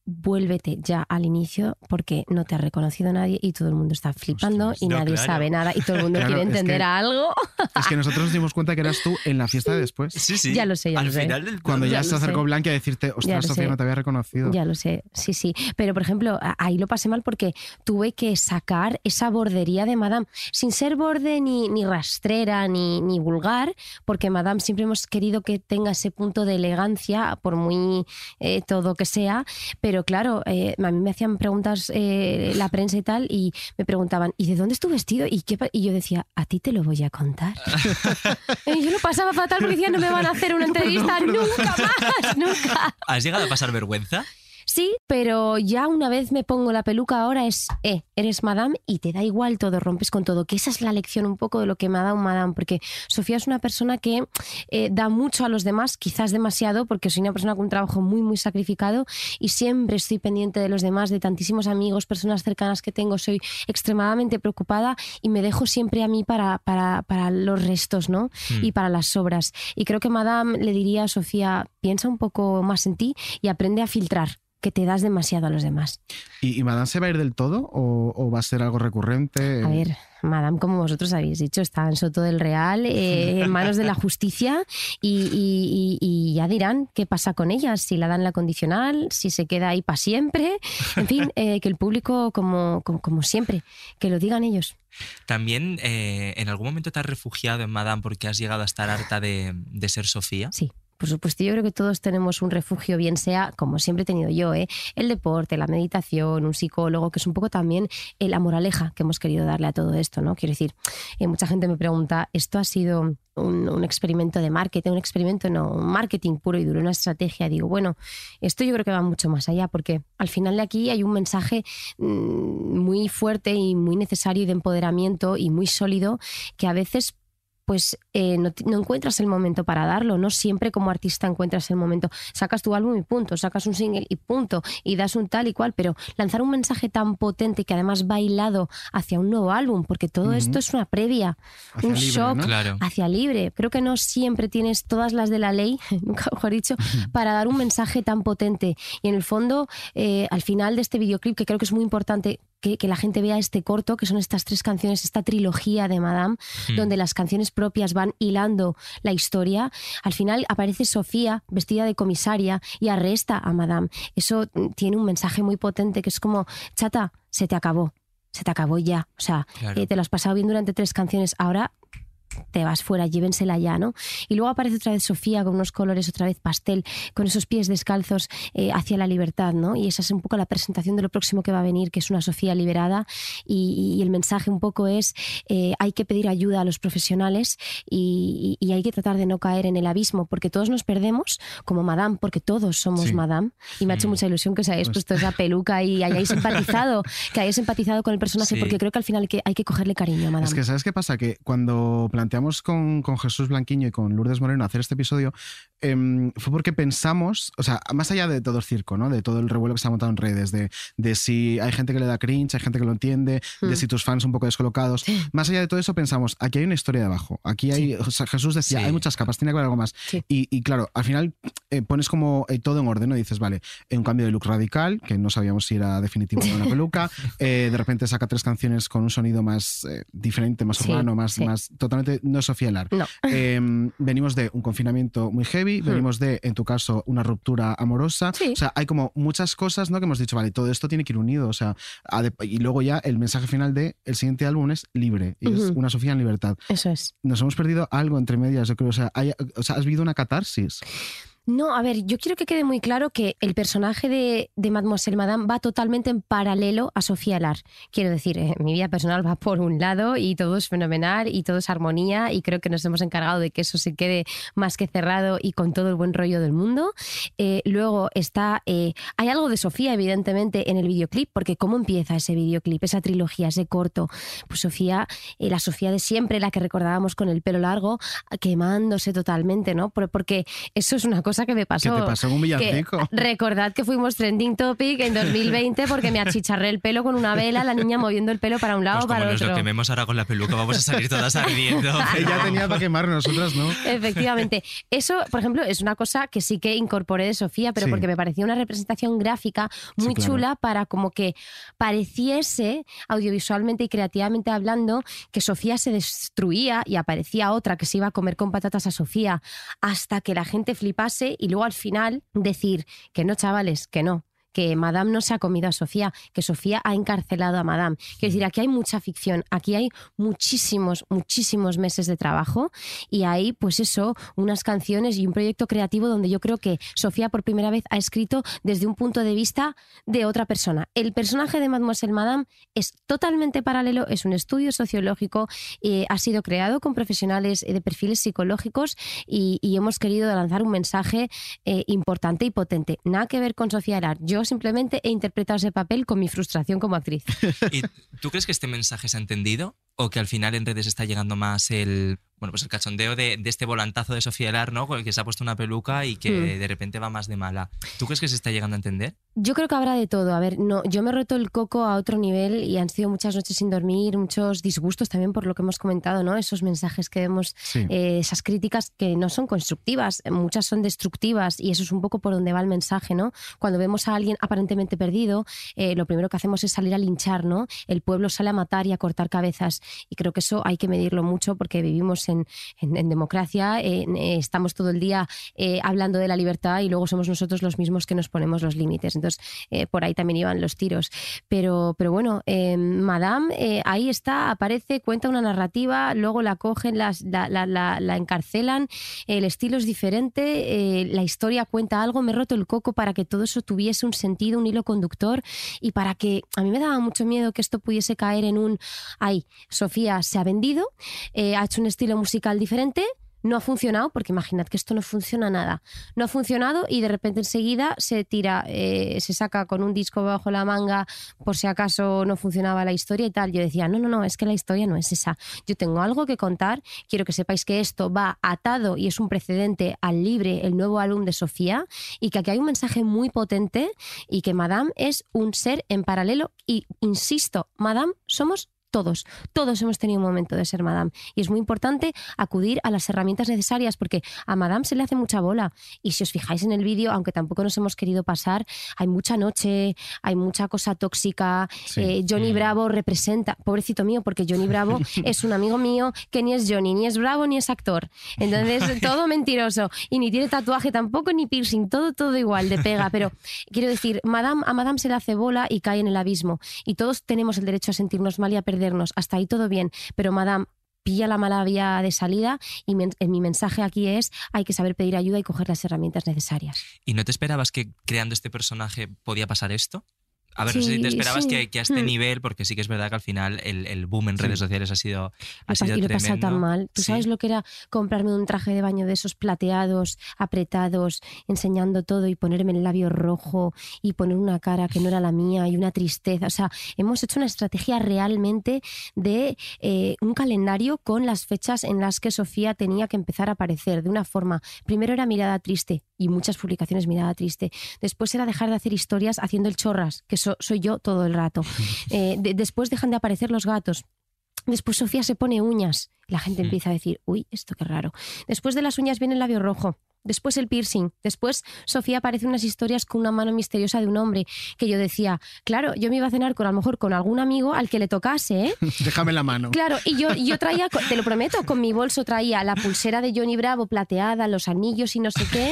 Speaker 12: vuélvete ya al inicio porque no te ha reconocido nadie y todo el mundo está flipando y
Speaker 4: No,
Speaker 12: nadie
Speaker 4: claro.
Speaker 12: sabe nada y todo el mundo <laughs>
Speaker 4: Claro,
Speaker 12: quiere
Speaker 4: es
Speaker 12: entender
Speaker 4: que-
Speaker 12: algo.
Speaker 4: Es que nosotros nos dimos cuenta que eras tú en la fiesta de después.
Speaker 5: Sí, sí.
Speaker 12: Ya lo sé, ya
Speaker 5: Al
Speaker 12: lo sé.
Speaker 5: final del
Speaker 4: Cuando ya,
Speaker 12: Ya
Speaker 4: se acercó
Speaker 12: sé.
Speaker 4: Blanqui a decirte, ostras, Sofía,
Speaker 12: sé.
Speaker 4: no te había reconocido.
Speaker 12: Ya lo sé, sí, sí. Pero, por ejemplo, a- ahí lo pasé mal porque tuve que sacar esa bordería de Madame, sin ser borde ni, ni rastrera ni, ni vulgar, porque Madame siempre hemos querido que tenga ese punto de elegancia, por muy eh, todo que sea. Pero claro, eh, a mí me hacían preguntas eh, la prensa y tal, y me preguntaban, ¿y de dónde es tu vestido? ¿Y, qué pa-?" y yo decía, a ti te lo voy a contar. <laughs> y yo lo pasaba fatal porque decía, no me van a hacer una <laughs> entrevista nunca más, nunca.
Speaker 5: ¿Has llegado a pasar vergüenza?
Speaker 12: Sí, pero ya una vez me pongo la peluca, ahora es, eh, eres madame y te da igual todo, rompes con todo. Que esa es la lección un poco de lo que me ha dado madame, porque Sofía es una persona que eh, da mucho a los demás, quizás demasiado, porque soy una persona con un trabajo muy, muy sacrificado y siempre estoy pendiente de los demás, de tantísimos amigos, personas cercanas que tengo. Soy extremadamente preocupada y me dejo siempre a mí para, para, para los restos, ¿no?
Speaker 14: Mm.
Speaker 12: Y para las sobras. Y creo que madame le diría a Sofía, piensa un poco más en ti y aprende a filtrar que te das demasiado a los demás.
Speaker 4: ¿Y, y Madame se va a ir del todo o, o va a ser algo recurrente?
Speaker 12: A ver, Madame, como vosotros habéis dicho, está en Soto del Real, eh, <laughs> en manos de la justicia y, y- y- y ya dirán qué pasa con ella, si la dan la condicional, si se queda ahí para siempre. En fin, <laughs> eh, que el público, como, como, como siempre, que lo digan ellos.
Speaker 5: También eh, en algún momento te has refugiado en Madame porque has llegado a estar harta de, de ser Sofía.
Speaker 12: Sí. Por supuesto, yo creo que todos tenemos un refugio, bien sea, como siempre he tenido yo, ¿eh? el deporte, la meditación, un psicólogo, que es un poco también eh, la moraleja que hemos querido darle a todo esto, ¿no? Quiero decir, eh, mucha gente me pregunta, ¿esto ha sido un, un experimento de marketing? Un experimento, no, un marketing puro y duro, una estrategia. Digo, bueno, esto yo creo que va mucho más allá, porque al final de aquí hay un mensaje mm, muy fuerte y muy necesario de empoderamiento y muy sólido que a veces pues eh, no, encuentras el momento para darlo. No siempre como artista encuentras el momento. Sacas tu álbum y punto, sacas un single y punto, y das un tal y cual, pero lanzar un mensaje tan potente que además va hilado hacia un nuevo álbum, porque todo esto es una previa,
Speaker 14: Hacia
Speaker 12: un
Speaker 14: libre,
Speaker 12: shock
Speaker 14: ¿no? Claro.
Speaker 12: hacia libre. Creo que no siempre tienes todas las de la ley, <laughs> nunca mejor dicho, para dar un mensaje tan potente. Y en el fondo, eh, al final de este videoclip, que creo que es muy importante que, que la gente vea este corto, que son estas tres canciones, esta trilogía de Madame,
Speaker 14: Mm.
Speaker 12: donde las canciones propias van hilando la historia. Al final aparece Sofía vestida de comisaria y arresta a Madame. Eso mm, tiene un mensaje muy potente que es como, chata, se te acabó. Se te acabó ya. O sea,
Speaker 14: Claro.
Speaker 12: eh, te lo has pasado bien durante tres canciones. Ahora te vas fuera, llévensela ya, ¿no? Y luego aparece otra vez Sofía con unos colores otra vez pastel, con esos pies descalzos eh, hacia la libertad, ¿no? Y esa es un poco la presentación de lo próximo que va a venir, que es una Sofía liberada. Y, y el mensaje un poco es, eh, hay que pedir ayuda a los profesionales y, y- y hay que tratar de no caer en el abismo, porque todos nos perdemos como Madame, porque todos somos
Speaker 4: Sí.
Speaker 12: Madame. Y me ha hecho mucha ilusión que os hayáis puesto esa peluca y hayáis <laughs> empatizado, que hayáis empatizado con el personaje,
Speaker 4: Sí.
Speaker 12: porque creo que al final hay que, hay que cogerle cariño a Madame.
Speaker 4: Es que, ¿sabes qué pasa? Que cuando planteamos con, con Jesús Blanquiño y con Lourdes Moreno hacer este episodio, em, fue porque pensamos, o sea, más allá de todo el circo, ¿no? De todo el revuelo que se ha montado en redes, de, de si hay gente que le da cringe, hay gente que lo entiende, de
Speaker 12: Mm.
Speaker 4: si tus fans un poco descolocados. Más allá de todo eso, pensamos, aquí hay una historia debajo. Aquí hay, o sea, Jesús decía,
Speaker 5: Sí.
Speaker 4: hay muchas capas, tiene que haber algo más. Y, y claro, al final eh, pones como eh, todo en orden, ¿no? Dices, vale, un cambio de look radical, que no sabíamos si era definitivo o una <laughs> peluca. eh, de repente saca tres canciones con un sonido más diferente, más urbano, más, más totalmente no es Sofía Lar.
Speaker 12: No. <laughs>
Speaker 4: Eh, venimos de un confinamiento muy heavy,
Speaker 12: Hmm.
Speaker 4: venimos de, en tu caso, una ruptura amorosa.
Speaker 12: Sí.
Speaker 4: O sea, hay como muchas cosas, ¿no? Que hemos dicho, vale, todo esto tiene que ir unido. O sea, y luego ya el mensaje final de el siguiente álbum es libre. Y es una Sofía en libertad.
Speaker 12: Eso es.
Speaker 4: Nos hemos perdido algo entre medias, yo creo. O sea, hay- o sea has vivido una catarsis.
Speaker 12: No, a ver, yo quiero que quede muy claro que el personaje de, de Mademoiselle Madame va totalmente en paralelo a Sofía Lar. Quiero decir, eh, mi vida personal va por un lado y todo es fenomenal y todo es armonía y creo que nos hemos encargado de que eso se quede más que cerrado y con todo el buen rollo del mundo. Eh, luego está, eh, hay algo de Sofía evidentemente en el videoclip, porque ¿cómo empieza ese videoclip, esa trilogía, ese corto? Pues Sofía, la Sofía de siempre, la que recordábamos con el pelo largo, quemándose totalmente, ¿no? Por- Porque eso es una cosa que me pasó.
Speaker 4: te pasó un
Speaker 12: Que-
Speaker 4: villancico. <laughs>
Speaker 12: recordad que fuimos trending topic en 2020 porque me achicharré el pelo con una vela, la niña moviendo el pelo para un lado
Speaker 5: Pues como
Speaker 12: para
Speaker 5: nos
Speaker 12: otro.
Speaker 5: lo quememos ahora con la peluca, vamos a salir todas ardiendo. <laughs>
Speaker 4: Ella tenía para quemar, nosotras no.
Speaker 12: Efectivamente. Eso, por ejemplo, es una cosa que sí que incorporé de Sofía, pero
Speaker 4: Sí.
Speaker 12: porque me parecía una representación gráfica muy
Speaker 4: Sí, claro.
Speaker 12: chula para como que pareciese audiovisualmente y creativamente hablando que Sofía se destruía y aparecía otra que se iba a comer con patatas a Sofía hasta que la gente flipase y luego al final decir que no, chavales, que no. Que Madame no se ha comido a Sofía, que Sofía ha encarcelado a Madame. Quiero decir, aquí hay mucha ficción, aquí hay muchísimos, muchísimos meses de trabajo y hay, pues eso, unas canciones y un proyecto creativo donde yo creo que Sofía por primera vez ha escrito desde un punto de vista de otra persona. El personaje de Mademoiselle Madame es totalmente paralelo, es un estudio sociológico, eh, ha sido creado con profesionales eh, de perfiles psicológicos y, y hemos querido lanzar un mensaje eh, importante y potente. Nada que ver con Sofía Arar. Yo simplemente he interpretado ese papel con mi frustración como actriz. <laughs>
Speaker 5: ¿Y tú crees que este mensaje se ha entendido? ¿O que al final en redes está llegando más el, bueno, pues el cachondeo de, de este volantazo de Sofía Elar, ¿no? Con el que se ha puesto una peluca y que
Speaker 12: Hmm.
Speaker 5: de repente va más de mala. ¿Tú crees que se está llegando a entender?
Speaker 12: Yo creo que habrá de todo. A ver, no, yo me he roto el coco a otro nivel y han sido muchas noches sin dormir, muchos disgustos también por lo que hemos comentado, ¿no? Esos mensajes que vemos,
Speaker 4: Sí.
Speaker 12: eh, esas críticas que no son constructivas, muchas son destructivas y eso es un poco por donde va el mensaje, ¿no? Cuando vemos a alguien aparentemente perdido, eh, lo primero que hacemos es salir a linchar, ¿no? El pueblo sale a matar y a cortar cabezas y creo que eso hay que medirlo mucho porque vivimos en, en- en democracia, en- eh, estamos todo el día eh, hablando de la libertad y luego somos nosotros los mismos que nos ponemos los límites. Entonces, eh, por ahí también iban los tiros. Pero, pero bueno, eh, Madame eh, ahí está, aparece, cuenta una narrativa, luego la cogen, las- la, la- la- la encarcelan, el estilo es diferente, eh, la historia cuenta algo, me he roto el coco para que todo eso tuviese un sentido, un hilo conductor y para que a mí me daba mucho miedo que esto pudiese caer en un, ay, Sofía se ha vendido, ha hecho un estilo musical diferente. No ha funcionado, porque imaginad que esto no funciona nada. No ha funcionado y de repente enseguida se tira, eh, se saca con un disco bajo la manga por si acaso no funcionaba la historia y tal. Yo decía, no, no, no, es que la historia no es esa. Yo tengo algo que contar, quiero que sepáis que esto va atado y es un precedente al Libre, el nuevo álbum de Sofía, y que aquí hay un mensaje muy potente y que Madame es un ser en paralelo y, insisto, Madame somos todos, todos hemos tenido un momento de ser Madame y es muy importante acudir a las herramientas necesarias porque a Madame se le hace mucha bola y si os fijáis en el vídeo, aunque tampoco nos hemos querido pasar, hay mucha noche, hay mucha cosa tóxica,
Speaker 14: Sí.
Speaker 12: eh, Johnny
Speaker 14: Mm.
Speaker 12: Bravo representa, pobrecito mío, porque Johnny Bravo <laughs> es un amigo mío que ni es Johnny, ni es Bravo, ni es actor. Entonces, <laughs> todo mentiroso. Y ni tiene tatuaje tampoco, ni piercing, todo, todo igual, de pega. Pero quiero decir, Madame, a Madame se le hace bola y cae en el abismo. Y todos tenemos el derecho a sentirnos mal y a Hasta ahí todo bien. Pero Madame pilla la mala vía de salida y men- en mi mensaje aquí es hay que saber pedir ayuda y coger las herramientas necesarias.
Speaker 5: ¿Y no te esperabas que creando este personaje podía pasar esto? A ver, no sé si te esperabas
Speaker 12: sí.
Speaker 5: que, que a este
Speaker 12: Hmm.
Speaker 5: nivel, porque sí que es verdad que al final el, el boom en redes sociales ha sido, ha sido
Speaker 12: y lo he
Speaker 5: tremendo.
Speaker 12: tan mal. ¿Tú sabes lo que era comprarme un traje de baño de esos plateados, apretados, enseñando todo y ponerme el labio rojo y poner una cara que no era la mía y una tristeza? O sea, hemos hecho una estrategia realmente de eh, un calendario con las fechas en las que Sofía tenía que empezar a aparecer de una forma. Primero era mirada triste y muchas publicaciones mirada triste. Después era dejar de hacer historias haciendo el chorras, que so- soy yo todo el rato. <laughs> Eh, de- después dejan de aparecer los gatos. Después Sofía se pone uñas. La gente empieza a decir, uy, esto qué raro. Después de las uñas viene el labio rojo. Después el piercing. Después Sofía aparece unas historias con una mano misteriosa de un hombre que yo decía, claro, yo me iba a cenar con a lo mejor con algún amigo al que le tocase, ¿eh? <laughs>
Speaker 4: Déjame la mano.
Speaker 12: Claro, y yo, yo <laughs> traía, te lo prometo, con mi bolso traía la pulsera de Johnny Bravo plateada, los anillos y no sé qué,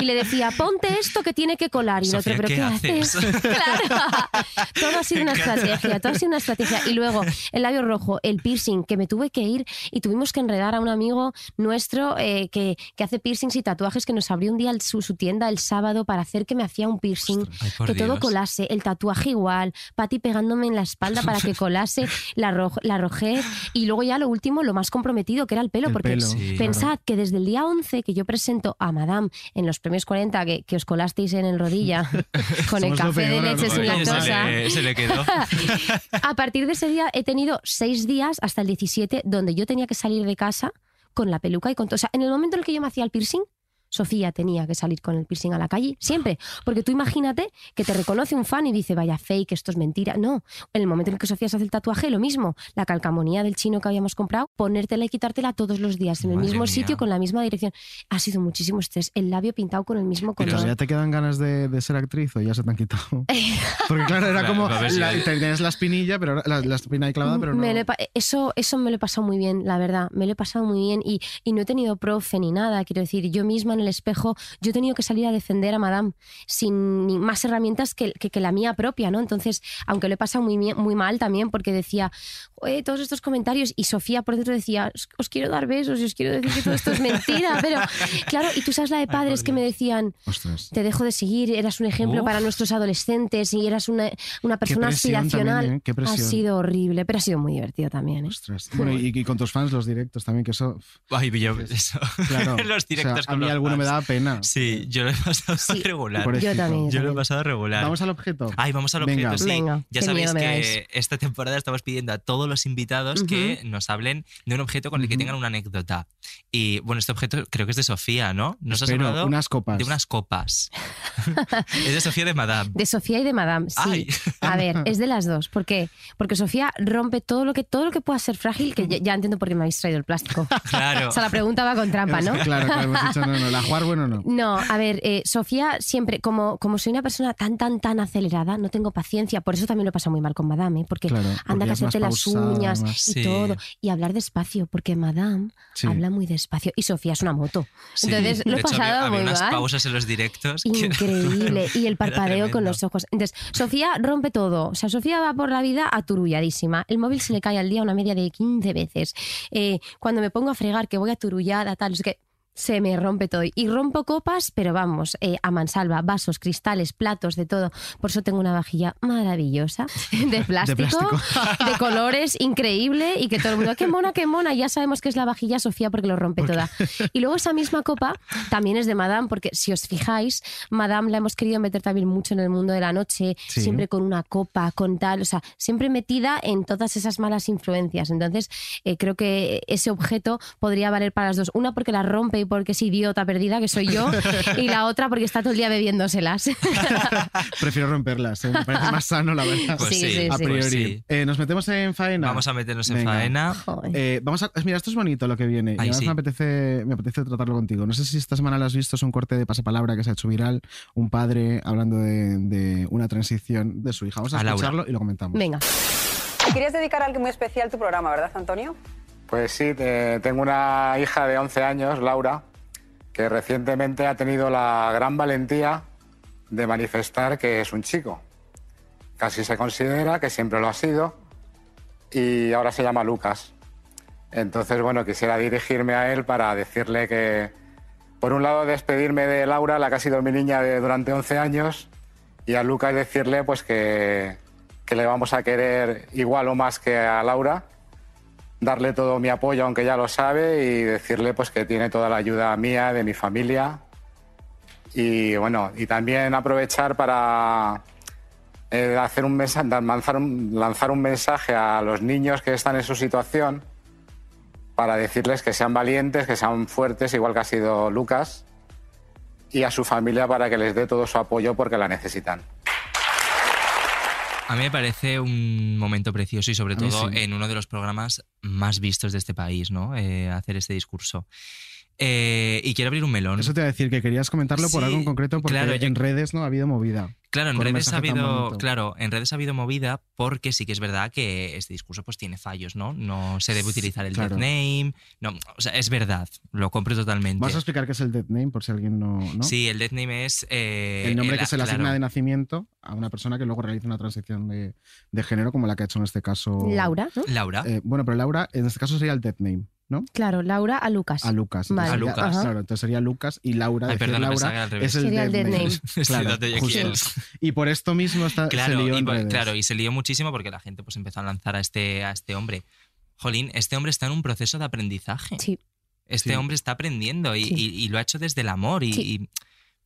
Speaker 12: y le decía, ponte esto que tiene que colar. Y el otro, ¿pero
Speaker 5: ¿qué
Speaker 12: qué,
Speaker 5: haces?
Speaker 12: haces? <laughs> Claro. Todo ha sido una estrategia, todo ha sido una estrategia. Y luego, el labio rojo, el piercing, que me tuve que ir y tuvimos que enredar a un amigo nuestro eh, que, que hace piercings y tatuajes, que nos abrió un día el- su, su tienda el sábado para hacer que me hacía un piercing,
Speaker 5: Ay,
Speaker 12: que todo colase, el tatuaje igual, Pati pegándome en la espalda para que <laughs> colase la, ro- la rojez. Y luego ya lo último, lo más comprometido, que era el pelo,
Speaker 4: El
Speaker 12: porque
Speaker 4: pelo, Sí,
Speaker 12: pensad
Speaker 4: claro.
Speaker 12: que desde el día 11 que yo presento a Madame en los premios 40, que, que os colasteis en el rodilla <laughs> con el café de leche sin
Speaker 5: se
Speaker 12: lactosa.
Speaker 5: le, se le quedó. <laughs>
Speaker 12: A partir de ese día he tenido seis días hasta el 17 donde yo tenía que salir de casa con la peluca y con todo. O sea, en el momento en el que yo me hacía el piercing, Sofía tenía que salir con el piercing a la calle, siempre. Porque tú imagínate que te reconoce un fan y dice, vaya fake, esto es mentira. No, en el momento en el que Sofía se hace el tatuaje, lo mismo. La calcamonía del chino que habíamos comprado, ponértela y quitártela todos los días en el
Speaker 4: Madre
Speaker 12: mismo
Speaker 4: mía.
Speaker 12: sitio, con la misma dirección. Ha sido muchísimo estrés. El labio pintado con el mismo
Speaker 4: Pero
Speaker 12: color.
Speaker 4: ya te quedan ganas de, de ser actriz o ya se te han quitado. <laughs> Porque claro, era como la, tenías la espinilla, pero la, la espina ahí clavada, pero no.
Speaker 12: Me eso, eso me lo he pasado muy bien, la verdad. Me lo he pasado muy bien y, y no he tenido profe ni nada. Quiero decir, yo misma en el espejo, yo he tenido que salir a defender a Madame sin ni más herramientas que, que- que la mía propia, ¿no? Entonces, aunque lo he pasado muy, muy mal también porque decía, "Oye, todos estos comentarios y Sofía por dentro decía, os, os quiero dar besos y os quiero decir que todo esto es mentira. Pero <laughs> claro, y tú sabes la de padres que me decían,
Speaker 4: Ostras.
Speaker 12: te dejo de seguir, eras un ejemplo
Speaker 4: Uf.
Speaker 12: para nuestros adolescentes y eras una, una persona aspiracional.
Speaker 4: también, ¿eh? Qué
Speaker 12: ha sido horrible, pero ha sido muy divertido también. ¿eh?
Speaker 4: Ostras. Bueno, y, y con tus fans los directos también, que eso.
Speaker 5: Ay, yo, eso.
Speaker 4: Claro. <laughs>
Speaker 5: los directos
Speaker 4: O sea, a
Speaker 5: con
Speaker 4: mí
Speaker 5: los
Speaker 4: alguno me daba pena.
Speaker 5: Sí, yo lo he pasado <laughs> regular.
Speaker 4: Yo también, yo
Speaker 5: lo he pasado regular.
Speaker 4: Vamos al objeto.
Speaker 5: Ay, vamos al
Speaker 4: Venga.
Speaker 5: objeto, sí.
Speaker 12: Venga,
Speaker 5: ya sabéis que esta temporada estamos pidiendo a todos los invitados que nos hablen de un objeto con el que tengan una anécdota. Y bueno, este objeto creo que es de Sofía, ¿no? Nos has
Speaker 4: Espero,
Speaker 5: hablado
Speaker 4: unas copas.
Speaker 5: de unas copas. <laughs> es de Sofía de Madame.
Speaker 12: De Sofía y de Madame, sí.
Speaker 5: Ay.
Speaker 12: A ver, <laughs> es de las dos. ¿Por qué? Porque Sofía rompe todo lo que, todo lo que pueda ser frágil, que ya, ya entiendo por qué me habéis traído el plástico.
Speaker 5: Claro.
Speaker 12: O sea, la pregunta va con trampa, ¿no?
Speaker 4: Claro, claro, hemos dicho no, no. La jugar, bueno, no.
Speaker 12: No, a ver, eh, Sofía siempre, como, como soy una persona tan, tan, tan acelerada, no tengo paciencia, por eso también lo he pasado muy mal con Madame, ¿eh? porque
Speaker 4: Claro,
Speaker 12: anda
Speaker 4: más
Speaker 12: hacerte las
Speaker 4: pausada,
Speaker 12: uñas
Speaker 4: más-
Speaker 12: y
Speaker 5: Sí.
Speaker 12: todo, y hablar despacio, porque Madame
Speaker 4: Sí.
Speaker 12: habla muy despacio, y Sofía es una moto.
Speaker 5: Sí.
Speaker 12: Entonces lo he pasado
Speaker 5: había, había
Speaker 12: muy
Speaker 5: unas
Speaker 12: mal.
Speaker 5: pausas en los directos. que- <laughs>
Speaker 12: Increíble. Y el parpadeo con los ojos. Entonces, Sofía rompe todo. O sea, Sofía va por la vida aturulladísima. El móvil se le cae al día una media de 15 veces. Eh, cuando me pongo a fregar, que voy aturullada, tal, es que se me rompe todo. Y rompo copas, pero vamos, eh, a mansalva, vasos, cristales, platos, de todo. Por eso tengo una vajilla maravillosa de <laughs> plástico, de,
Speaker 4: plástico.
Speaker 12: colores, increíble, y que todo el mundo, qué mona, qué mona. Ya sabemos que es la vajilla Sofía porque lo rompe toda. Y luego esa misma copa también es de Madame, porque si os fijáis, Madame la hemos querido meter también mucho en el mundo de la noche,
Speaker 4: Sí.
Speaker 12: siempre con una copa, con tal, o sea, siempre metida en todas esas malas influencias. Entonces, eh, creo que ese objeto podría valer para las dos. Una porque la rompe y porque es idiota perdida, que soy yo, y la otra porque está todo el día bebiéndoselas. <laughs>
Speaker 4: Prefiero romperlas, ¿eh? me parece más sano, la verdad.
Speaker 5: Pues
Speaker 12: Sí,
Speaker 4: a priori.
Speaker 5: pues sí.
Speaker 4: Eh, Nos metemos en faena.
Speaker 5: Vamos a meternos en
Speaker 4: Venga.
Speaker 5: faena.
Speaker 4: Eh, vamos a, mira, esto es bonito lo que viene. y
Speaker 5: Ay,
Speaker 4: además
Speaker 5: sí.
Speaker 4: me, apetece, me apetece tratarlo contigo. No sé si esta semana lo has visto, es un corte de pasapalabra que se ha hecho viral. Un padre hablando de, de una transición de su hija. Vamos a,
Speaker 5: A Laura.
Speaker 4: escucharlo y lo comentamos.
Speaker 12: Venga.
Speaker 14: Querías dedicar a algo muy especial tu programa, ¿verdad, Antonio?
Speaker 15: Pues sí, te- tengo una hija de 11 años, Laura, que recientemente ha tenido la gran valentía de manifestar que es un chico. Casi se considera que siempre lo ha sido y ahora se llama Lucas. Entonces, bueno, quisiera dirigirme a él para decirle que, por un lado, despedirme de Laura, la que ha sido mi niña de, durante 11 años, Y a Lucas decirle pues que, que le vamos a querer igual o más que a Laura, darle todo mi apoyo aunque ya lo sabe y decirle pues que tiene toda la ayuda mía, de mi familia. Y bueno, y también aprovechar para eh, hacer un mensaje, lanzar un, lanzar un mensaje a los niños que están en su situación para decirles que sean valientes, que sean fuertes, igual que ha sido Lucas, y a su familia para que les dé todo su apoyo porque la necesitan.
Speaker 5: A mí me parece un momento precioso y sobre todo
Speaker 4: sí.
Speaker 5: en uno de los programas más vistos de este país, ¿no? Eh, hacer este discurso. Eh, y quiero abrir un melón.
Speaker 4: Eso te iba a decir que querías comentarlo por algo en concreto porque
Speaker 5: claro, yo-
Speaker 4: en redes no ha habido movida.
Speaker 5: Claro, en redes ha habido, claro, en redes ha habido movida porque sí que es verdad que este discurso pues tiene fallos, ¿no? No se debe utilizar el
Speaker 4: claro.
Speaker 5: death name, no, o sea, es verdad, lo compro totalmente.
Speaker 4: Vas a explicar qué es el dead name por si alguien no. ¿no?
Speaker 5: Sí, el death name es eh,
Speaker 4: el nombre que se le asigna
Speaker 5: claro.
Speaker 4: de nacimiento a una persona que luego realiza una transición de, de género, como la que ha hecho en este caso.
Speaker 12: Laura, ¿no?
Speaker 5: Laura.
Speaker 4: Eh, bueno, pero Laura, en este caso sería el dead name, ¿no?
Speaker 12: Claro, Laura a Lucas.
Speaker 4: A Lucas.
Speaker 12: Vale.
Speaker 4: Sería-
Speaker 12: Ajá.
Speaker 4: Claro, entonces sería Lucas y Laura.
Speaker 5: Ay, perdona,
Speaker 4: Laura es el
Speaker 12: Sería el
Speaker 4: dead
Speaker 12: dead
Speaker 4: name.
Speaker 12: name.
Speaker 4: Claro,
Speaker 5: de
Speaker 4: justo. Y por esto mismo está,
Speaker 5: Claro,
Speaker 4: se lió
Speaker 5: y
Speaker 4: en
Speaker 5: por-
Speaker 4: redes.
Speaker 5: claro, y se lió muchísimo porque la gente pues empezó a lanzar a este, a este hombre. Jolín, este hombre está en un proceso de aprendizaje.
Speaker 12: Sí.
Speaker 5: Este
Speaker 4: Sí.
Speaker 5: hombre está aprendiendo y,
Speaker 12: Sí.
Speaker 5: y- y lo ha hecho desde el amor y,
Speaker 12: Sí.
Speaker 5: y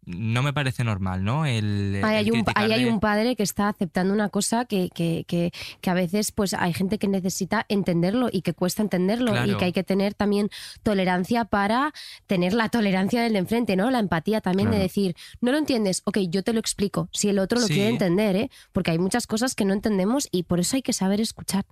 Speaker 5: no me parece normal, ¿no? El,
Speaker 12: Ahí hay,
Speaker 5: el
Speaker 12: un, ahí hay un padre que está aceptando una cosa que, que, que, que a veces pues hay gente que necesita entenderlo y que cuesta entenderlo y que hay que tener también tolerancia para tener la tolerancia del de enfrente, ¿no? La empatía también de decir, no lo entiendes, ok, yo te lo explico, si el otro lo
Speaker 5: Sí.
Speaker 12: quiere entender, ¿eh? Porque hay muchas cosas que no entendemos y por eso hay que saber escuchar.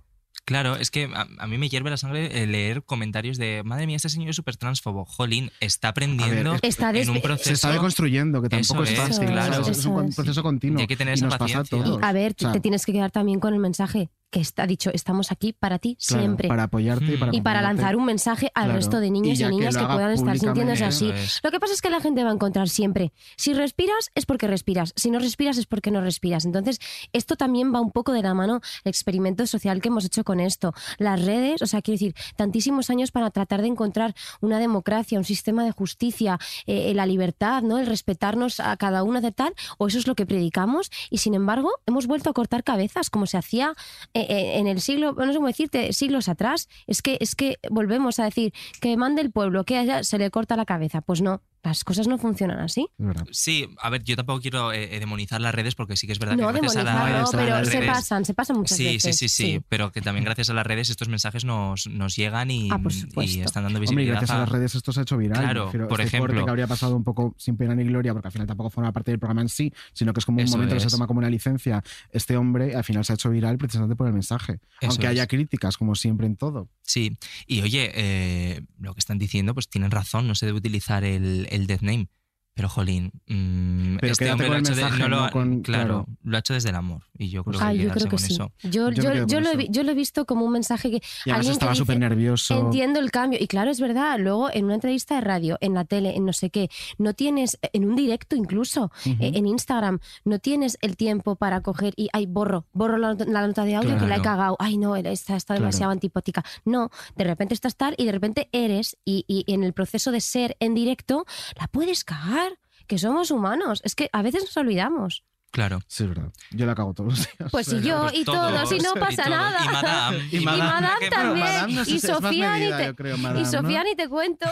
Speaker 5: Claro, es que a, a mí me hierve la sangre eh, leer comentarios de, madre mía, este señor es súper transfobo. Jolín, está aprendiendo
Speaker 4: es-
Speaker 12: Está
Speaker 5: en un proceso.
Speaker 4: Se está deconstruyendo, que tampoco
Speaker 5: Eso
Speaker 4: es
Speaker 5: es,
Speaker 4: fácil.
Speaker 5: claro.
Speaker 4: Es, un
Speaker 12: Eso es.
Speaker 4: proceso continuo.
Speaker 5: Y hay que tener
Speaker 4: y
Speaker 5: esa
Speaker 4: nos pasa a
Speaker 5: paciencia.
Speaker 4: todos.
Speaker 12: Y a ver, te-
Speaker 4: O sea,
Speaker 12: te tienes que quedar también con el mensaje que está dicho, estamos aquí para ti
Speaker 4: claro,
Speaker 12: siempre.
Speaker 4: Para apoyarte y para
Speaker 12: y para lanzar un mensaje al
Speaker 4: Claro.
Speaker 12: resto de niños
Speaker 4: Y
Speaker 12: niñas que, puedan estar sintiéndose así.
Speaker 5: Es.
Speaker 12: Lo que pasa es que la gente va a encontrar siempre. Si respiras es porque respiras. Si no respiras es porque no respiras. Entonces, esto también va un poco de la mano el experimento social que hemos hecho con esto. Las redes, o sea, quiero decir, tantísimos años para tratar de encontrar una democracia, un sistema de justicia, eh, la libertad, ¿no? El respetarnos a cada uno de tal, o eso es lo que predicamos, y sin embargo, hemos vuelto a cortar cabezas, como se hacía eh, eh, en el siglo, no sé cómo decirte, siglos atrás. Es que, es que volvemos a decir que mande el pueblo, que haya, se le corta la cabeza. Pues no, las cosas no funcionan así.
Speaker 5: Sí, a ver, yo tampoco quiero eh, eh, demonizar las redes porque sí que es verdad
Speaker 12: No,
Speaker 5: que gracias a, la-
Speaker 12: no,
Speaker 5: a
Speaker 12: pero
Speaker 5: las
Speaker 12: se
Speaker 5: redes-
Speaker 12: pasan, se pasan muchas
Speaker 5: Sí,
Speaker 12: veces.
Speaker 5: sí, sí, sí, pero que también gracias a las redes estos mensajes nos, nos llegan y,
Speaker 12: Ah, por
Speaker 5: y están dando
Speaker 4: Hombre, y
Speaker 5: visibilidad.
Speaker 4: gracias a las redes esto se ha hecho viral.
Speaker 5: Claro,
Speaker 4: refiero,
Speaker 5: por
Speaker 4: este
Speaker 5: ejemplo.
Speaker 4: que habría pasado un poco sin pena ni gloria, porque al final tampoco forma parte del programa en sí, sino que es como un
Speaker 5: Eso
Speaker 4: momento que se toma como una licencia. Este hombre al final se ha hecho viral precisamente por el mensaje.
Speaker 5: Eso
Speaker 4: Aunque haya críticas, como siempre en todo.
Speaker 5: Sí, y oye, eh, lo que están diciendo, pues tienen razón, no se debe utilizar el, el death name. Pero, jolín, mm,
Speaker 4: Pero
Speaker 5: este hombre lo ha, hecho de-
Speaker 4: mensaje,
Speaker 5: no lo
Speaker 4: no
Speaker 5: ha-
Speaker 4: con-
Speaker 5: claro,
Speaker 4: claro.
Speaker 5: lo ha hecho desde el amor. Y yo creo
Speaker 12: Ah,
Speaker 5: que
Speaker 12: yo creo que sí.
Speaker 5: eso.
Speaker 12: Yo,
Speaker 4: Yo
Speaker 12: yo, lo he,
Speaker 4: eso.
Speaker 12: vi- yo lo he visto como un mensaje que
Speaker 4: Y
Speaker 12: alguien
Speaker 4: estaba súper nervioso.
Speaker 12: Entiendo el cambio. Y claro, es verdad. Luego, en una entrevista de radio, en la tele, en no sé qué, no tienes, en un directo incluso, eh, en Instagram, no tienes el tiempo para coger y, ay, borro, borro la, la nota de audio que la he
Speaker 5: Claro.
Speaker 12: cagado. Ay, no, está, está
Speaker 4: Claro.
Speaker 12: demasiado antipática. No, de repente estás tal y de repente eres y, y en el proceso de ser en directo, la puedes cagar. Que somos humanos. Es que a veces nos olvidamos.
Speaker 5: Claro.
Speaker 4: Sí, es verdad. Yo la cago todos los días.
Speaker 12: Pues y yo,
Speaker 5: Pues
Speaker 12: y todos, y no
Speaker 5: todos,
Speaker 12: pasa
Speaker 5: y todos.
Speaker 12: nada.
Speaker 5: Y Madame. <laughs>
Speaker 4: Y
Speaker 12: Y
Speaker 4: Madame.
Speaker 12: También.
Speaker 4: Madame no sé
Speaker 12: y Sofía ni te, y Sofía
Speaker 4: ¿no?
Speaker 12: ni te cuento.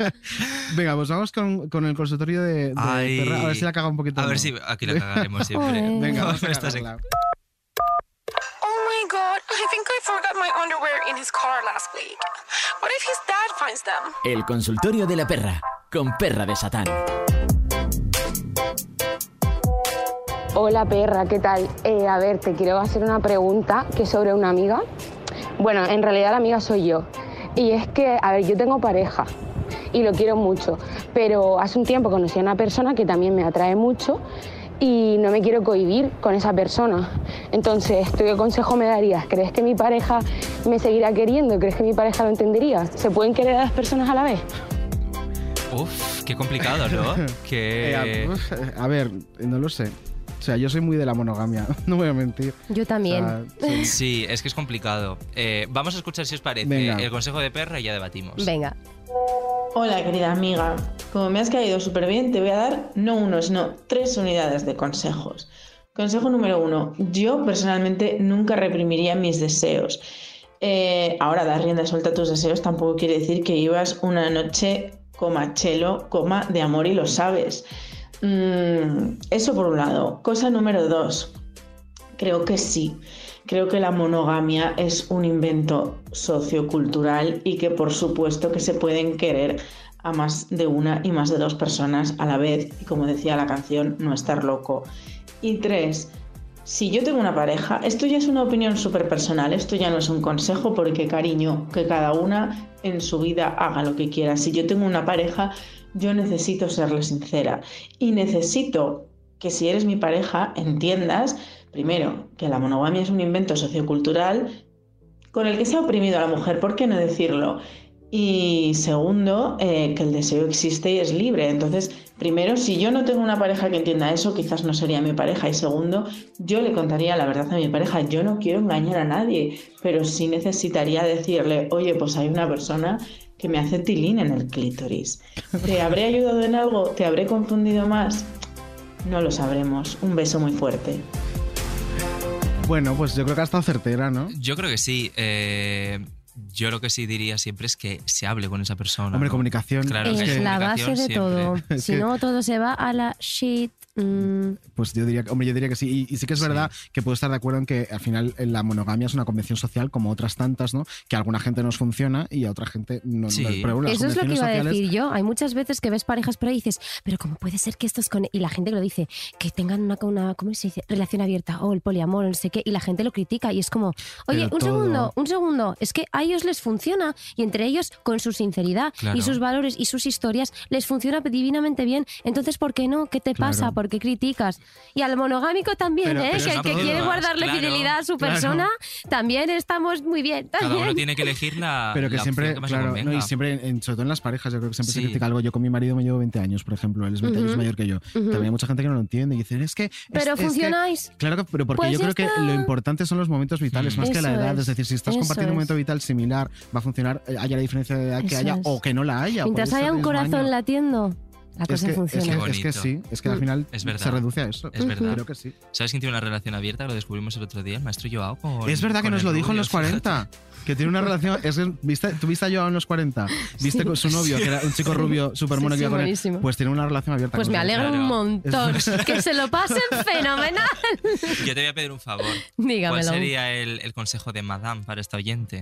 Speaker 12: <laughs>
Speaker 4: Venga, pues vamos con, con el consultorio de, de
Speaker 5: Ay.
Speaker 4: Perra, a ver si la caga un poquito.
Speaker 5: A ver
Speaker 4: más.
Speaker 5: si aquí la cagaremos siempre.
Speaker 4: Venga, vamos a cagarla.
Speaker 16: Oh my god, I think I forgot my underwear in his car last week. What if his dad finds them?
Speaker 3: El consultorio de la perra, con perra de Satán.
Speaker 17: Hola perra, ¿qué tal? Eh, a ver, te quiero hacer una pregunta que es sobre una amiga. Bueno, en realidad la amiga soy yo. Y es que, a ver, yo tengo pareja y lo quiero mucho, pero hace un tiempo conocí a una persona que también me atrae mucho y no me quiero cohibir con esa persona. Entonces, ¿tú qué consejo me darías? ¿Crees que mi pareja me seguirá queriendo? ¿Crees que mi pareja lo entendería? ¿Se pueden querer a las personas a la vez?
Speaker 5: Uf, qué complicado, ¿no? <laughs>
Speaker 4: Eh,
Speaker 5: que...
Speaker 4: a, uf, a ver, no lo sé. O sea, yo soy muy de la monogamia, <laughs> no voy a mentir.
Speaker 12: Yo también.
Speaker 4: O sea, sí.
Speaker 5: Sí, es que es complicado. Eh, vamos a escuchar, si os parece,
Speaker 4: Venga.
Speaker 5: el consejo de perra y ya debatimos.
Speaker 12: Venga.
Speaker 18: Hola querida amiga, como me has caído súper bien, te voy a dar no uno, sino tres unidades de consejos. Consejo número uno. Yo personalmente nunca reprimiría mis deseos. Eh, ahora, dar rienda suelta a tus deseos tampoco quiere decir que ibas una noche coma chelo, coma de amor y lo sabes. Mm, eso por un lado. Cosa número dos. Creo que sí. Creo que la monogamia es un invento sociocultural y que por supuesto que se pueden querer a más de una y más de dos personas a la vez y como decía la canción, no estar loco. Y tres, si yo tengo una pareja, esto ya es una opinión súper personal, esto ya no es un consejo porque cariño, que cada una en su vida haga lo que quiera. Si yo tengo una pareja, yo necesito serle sincera y necesito que si eres mi pareja entiendas, primero, que la monogamia es un invento sociocultural con el que se ha oprimido a la mujer, ¿por qué no decirlo? Y segundo, eh, que el deseo existe y es libre. Entonces, primero, si yo no tengo una pareja que entienda eso, quizás no sería mi pareja. Y segundo, yo le contaría la verdad a mi pareja. Yo no quiero engañar a nadie, pero sí necesitaría decirle, oye, pues hay una persona que me hace tilín en el clítoris. ¿Te habré ayudado en algo? ¿Te habré confundido más? No lo sabremos. Un beso muy fuerte.
Speaker 4: Bueno, pues yo creo que ha estado certera, ¿no?
Speaker 5: Yo creo que sí. eh, yo lo que sí diría siempre es que se hable con esa persona.
Speaker 4: Hombre,
Speaker 5: ¿no?
Speaker 4: comunicación.
Speaker 5: Claro,
Speaker 12: es
Speaker 5: que
Speaker 12: la
Speaker 5: comunicación
Speaker 12: base de
Speaker 5: siempre.
Speaker 12: todo. Si <laughs> no, todo se va a la shit. Mm,
Speaker 4: Pues yo diría, que- hombre, yo diría que sí. Y, y sí que es verdad que puedo estar de acuerdo en que al final eh, la monogamia es una convención social como otras tantas, ¿no? Que a alguna gente nos funciona y a otra gente no.
Speaker 5: Sí.
Speaker 4: no
Speaker 12: Eso es lo que iba a decir yo. Hay muchas veces que ves parejas por ahí y dices, pero ¿cómo puede ser que estos con... Y la gente que lo dice, que tengan una, una ¿cómo se dice? Relación abierta o el poliamor, no sé qué, y la gente lo critica y es como, oye,
Speaker 4: Pero
Speaker 12: un
Speaker 4: todo-
Speaker 12: segundo, un segundo, es que a ellos les funciona y entre ellos, con su sinceridad
Speaker 5: Claro.
Speaker 12: y sus valores y sus historias, les funciona divinamente bien. Entonces, ¿por qué no? ¿Qué te
Speaker 4: Claro.
Speaker 12: pasa? ¿Por qué criticas? Y al monogámico también,
Speaker 4: Pero-
Speaker 12: ¿eh?
Speaker 4: pero
Speaker 12: que el que quiere guardarle
Speaker 5: claro,
Speaker 12: fidelidad a su
Speaker 4: claro.
Speaker 12: persona, también estamos muy bien.
Speaker 5: Cada
Speaker 12: también.
Speaker 5: uno tiene que elegir la. <laughs>
Speaker 4: Pero que
Speaker 5: la
Speaker 4: siempre,
Speaker 5: que más
Speaker 4: claro, no, y siempre, en- sobre todo en las parejas, yo creo que siempre
Speaker 5: Sí.
Speaker 4: se critica algo. Yo con mi marido me llevo 20 años, por ejemplo, él es 20 años
Speaker 12: Ujú.
Speaker 4: mayor que yo.
Speaker 12: Ujú.
Speaker 4: También hay mucha gente que no lo entiende y dicen, es que. es-
Speaker 12: Pero
Speaker 4: es que-
Speaker 12: funcionáis.
Speaker 4: Claro, que- pero porque
Speaker 12: Pues
Speaker 4: yo creo que
Speaker 12: está.
Speaker 4: lo importante son los momentos vitales, más que la
Speaker 12: Eso
Speaker 4: edad. Es.
Speaker 12: es.
Speaker 4: decir, si estás
Speaker 12: Eso
Speaker 4: compartiendo un momento vital similar, va a funcionar, eh, haya la diferencia de edad que
Speaker 12: Eso
Speaker 4: haya o que no la haya.
Speaker 12: Mientras haya un corazón latiendo, la
Speaker 4: Es
Speaker 12: cosa
Speaker 4: que, es,
Speaker 12: funciona.
Speaker 4: que,
Speaker 5: Qué
Speaker 4: es que
Speaker 5: bonito.
Speaker 4: sí, es que al final
Speaker 5: Es verdad.
Speaker 4: se reduce a eso.
Speaker 5: Es verdad.
Speaker 4: Creo que sí.
Speaker 5: ¿Sabes quién tiene una relación abierta? Lo descubrimos el otro día, el maestro Joao. Con,
Speaker 4: Es verdad que nos lo dijo en los 40. Que tiene una relación. Es que, ¿viste, ¿Tú viste a Joao en los 40? <laughs> ¿Viste
Speaker 12: Sí.
Speaker 4: con su novio, que era un chico rubio súper mono
Speaker 12: Sí,
Speaker 4: que iba
Speaker 12: sí,
Speaker 4: con él?
Speaker 12: buenísimo.
Speaker 4: Pues tiene una relación abierta.
Speaker 12: Pues
Speaker 4: con
Speaker 12: me alegro un montón. Que se lo pasen <laughs> fenomenal.
Speaker 5: Yo te voy a pedir un favor. <laughs> ¿Cuál
Speaker 12: Dígamelo.
Speaker 5: sería el, el consejo de Madame para esta oyente?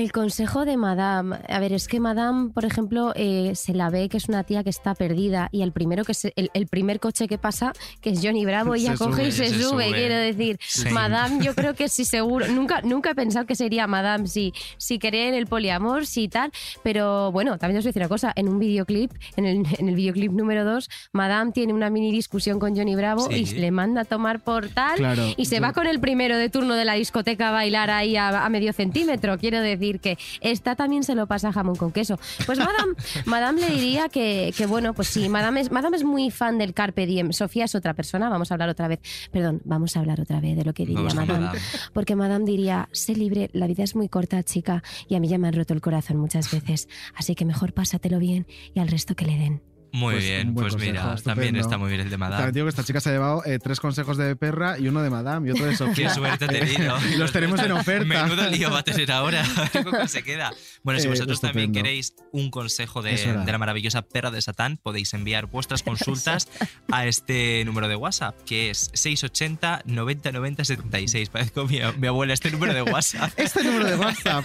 Speaker 12: El consejo de Madame. A ver, es que Madame, por ejemplo, eh, se la ve que es una tía que está perdida y el primero que se- el, el primer coche que pasa, que es Johnny Bravo, ella coge y se,
Speaker 5: se
Speaker 12: sube.
Speaker 5: sube.
Speaker 12: Quiero decir,
Speaker 5: Sí.
Speaker 12: Madame, yo creo que sí, seguro. Nunca, nunca he pensado que sería Madame si, si cree en el poliamor, si tal. Pero bueno, también os voy a decir una cosa. En un videoclip, en el, en el videoclip número 2, Madame tiene una mini discusión con Johnny Bravo
Speaker 5: Sí.
Speaker 12: y le manda a tomar por tal
Speaker 4: Claro,
Speaker 12: y se
Speaker 4: yo-
Speaker 12: va con el primero de turno de la discoteca a bailar ahí a, a medio centímetro. Quiero decir que esta también se lo pasa jamón con queso. Pues Madame, <laughs> Madame le diría que, que, bueno, pues sí, Madame es, Madame es muy fan del Carpe Diem. Sofía es otra persona, vamos a hablar otra vez. Perdón, vamos a hablar otra vez de lo que diría Madame.
Speaker 5: Madame.
Speaker 12: Porque Madame diría, sé libre, la vida es muy corta, chica, y a mí ya me han roto el corazón muchas veces. Así que mejor pásatelo bien y al resto que le den.
Speaker 5: Muy
Speaker 4: Pues
Speaker 5: bien, pues
Speaker 4: consejo,
Speaker 5: mira,
Speaker 4: estupendo.
Speaker 5: también está muy bien el de
Speaker 4: También
Speaker 5: Madame.
Speaker 4: digo que esta chica se ha llevado eh, tres consejos de perra y uno de Madame y otro de <laughs> Sofía.
Speaker 5: Qué suerte ha tenido.
Speaker 4: Y <laughs> los tenemos en oferta.
Speaker 5: Menudo lío va a tener ahora. <laughs> Qué se queda. Bueno, si
Speaker 4: Eh,
Speaker 5: vosotros también queréis un consejo de, la maravillosa perra de Satán, podéis enviar vuestras consultas a este número de WhatsApp, que es 680 90 90 76. Parezco mi, mi abuela, este número de WhatsApp.
Speaker 4: Este número de WhatsApp.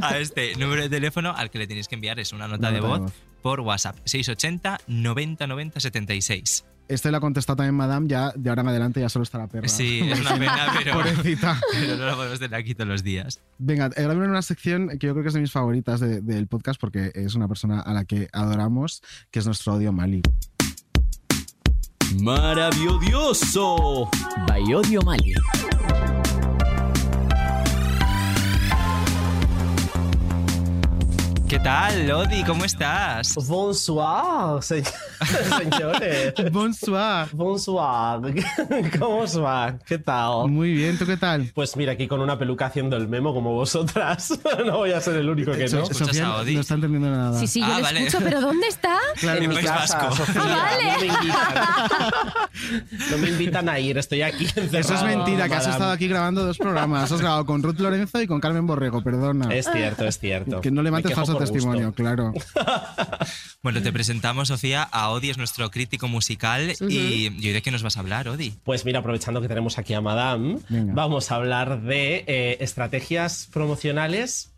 Speaker 5: a este número de teléfono al que le tenéis que enviar es una nota de voz. Por WhatsApp. 680 90 90 76.
Speaker 4: Este lo ha contestado también Madame, ya de ahora en adelante ya solo está la perra.
Speaker 5: Sí, es una <laughs> pena, pero,
Speaker 4: Pobrecita. <laughs>
Speaker 5: pero no la podemos tener aquí todos los días.
Speaker 4: Venga, ahora viene una sección que yo creo que es de mis favoritas de- del podcast porque es una persona a la que adoramos, que es nuestro audio Mali.
Speaker 3: Maravilloso. Bayodio Mali.
Speaker 5: ¿Qué tal, Lodi? ¿Cómo estás?
Speaker 19: Bonsoir, se- <laughs> señores.
Speaker 4: Bonsoir.
Speaker 19: Bonsoir. <laughs> ¿Cómo os va? ¿Qué tal?
Speaker 4: Muy bien, ¿tú qué tal?
Speaker 19: Pues mira, aquí con una peluca haciendo el memo como vosotras. <laughs> no voy a ser el único que no.
Speaker 4: So- Sofía no está entendiendo nada.
Speaker 12: Sí, sí, yo
Speaker 19: Ah,
Speaker 12: lo
Speaker 19: vale.
Speaker 12: escucho, pero ¿dónde está?
Speaker 4: Claro,
Speaker 19: en
Speaker 4: en
Speaker 19: mi
Speaker 4: País
Speaker 19: casa,
Speaker 4: Vasco.
Speaker 19: Sofía,
Speaker 12: Ah, vale.
Speaker 19: no me invitan. No me invitan a ir, estoy aquí encerrado.
Speaker 4: Eso es mentira, que has estado aquí grabando dos programas. Has grabado con Ruth Lorenzo y con Carmen Borrego, perdona.
Speaker 19: Es cierto, es cierto.
Speaker 4: Que no
Speaker 19: Me
Speaker 4: levantes
Speaker 19: quejo
Speaker 4: falso
Speaker 19: por gusto.
Speaker 4: testimonio, claro. <laughs>
Speaker 5: Bueno, te presentamos, Sofía, a Odi, es nuestro crítico musical. Y, y hoy de qué nos vas a hablar, Odi?
Speaker 19: Pues mira, aprovechando que tenemos aquí a Madame, vamos a hablar de eh, estrategias promocionales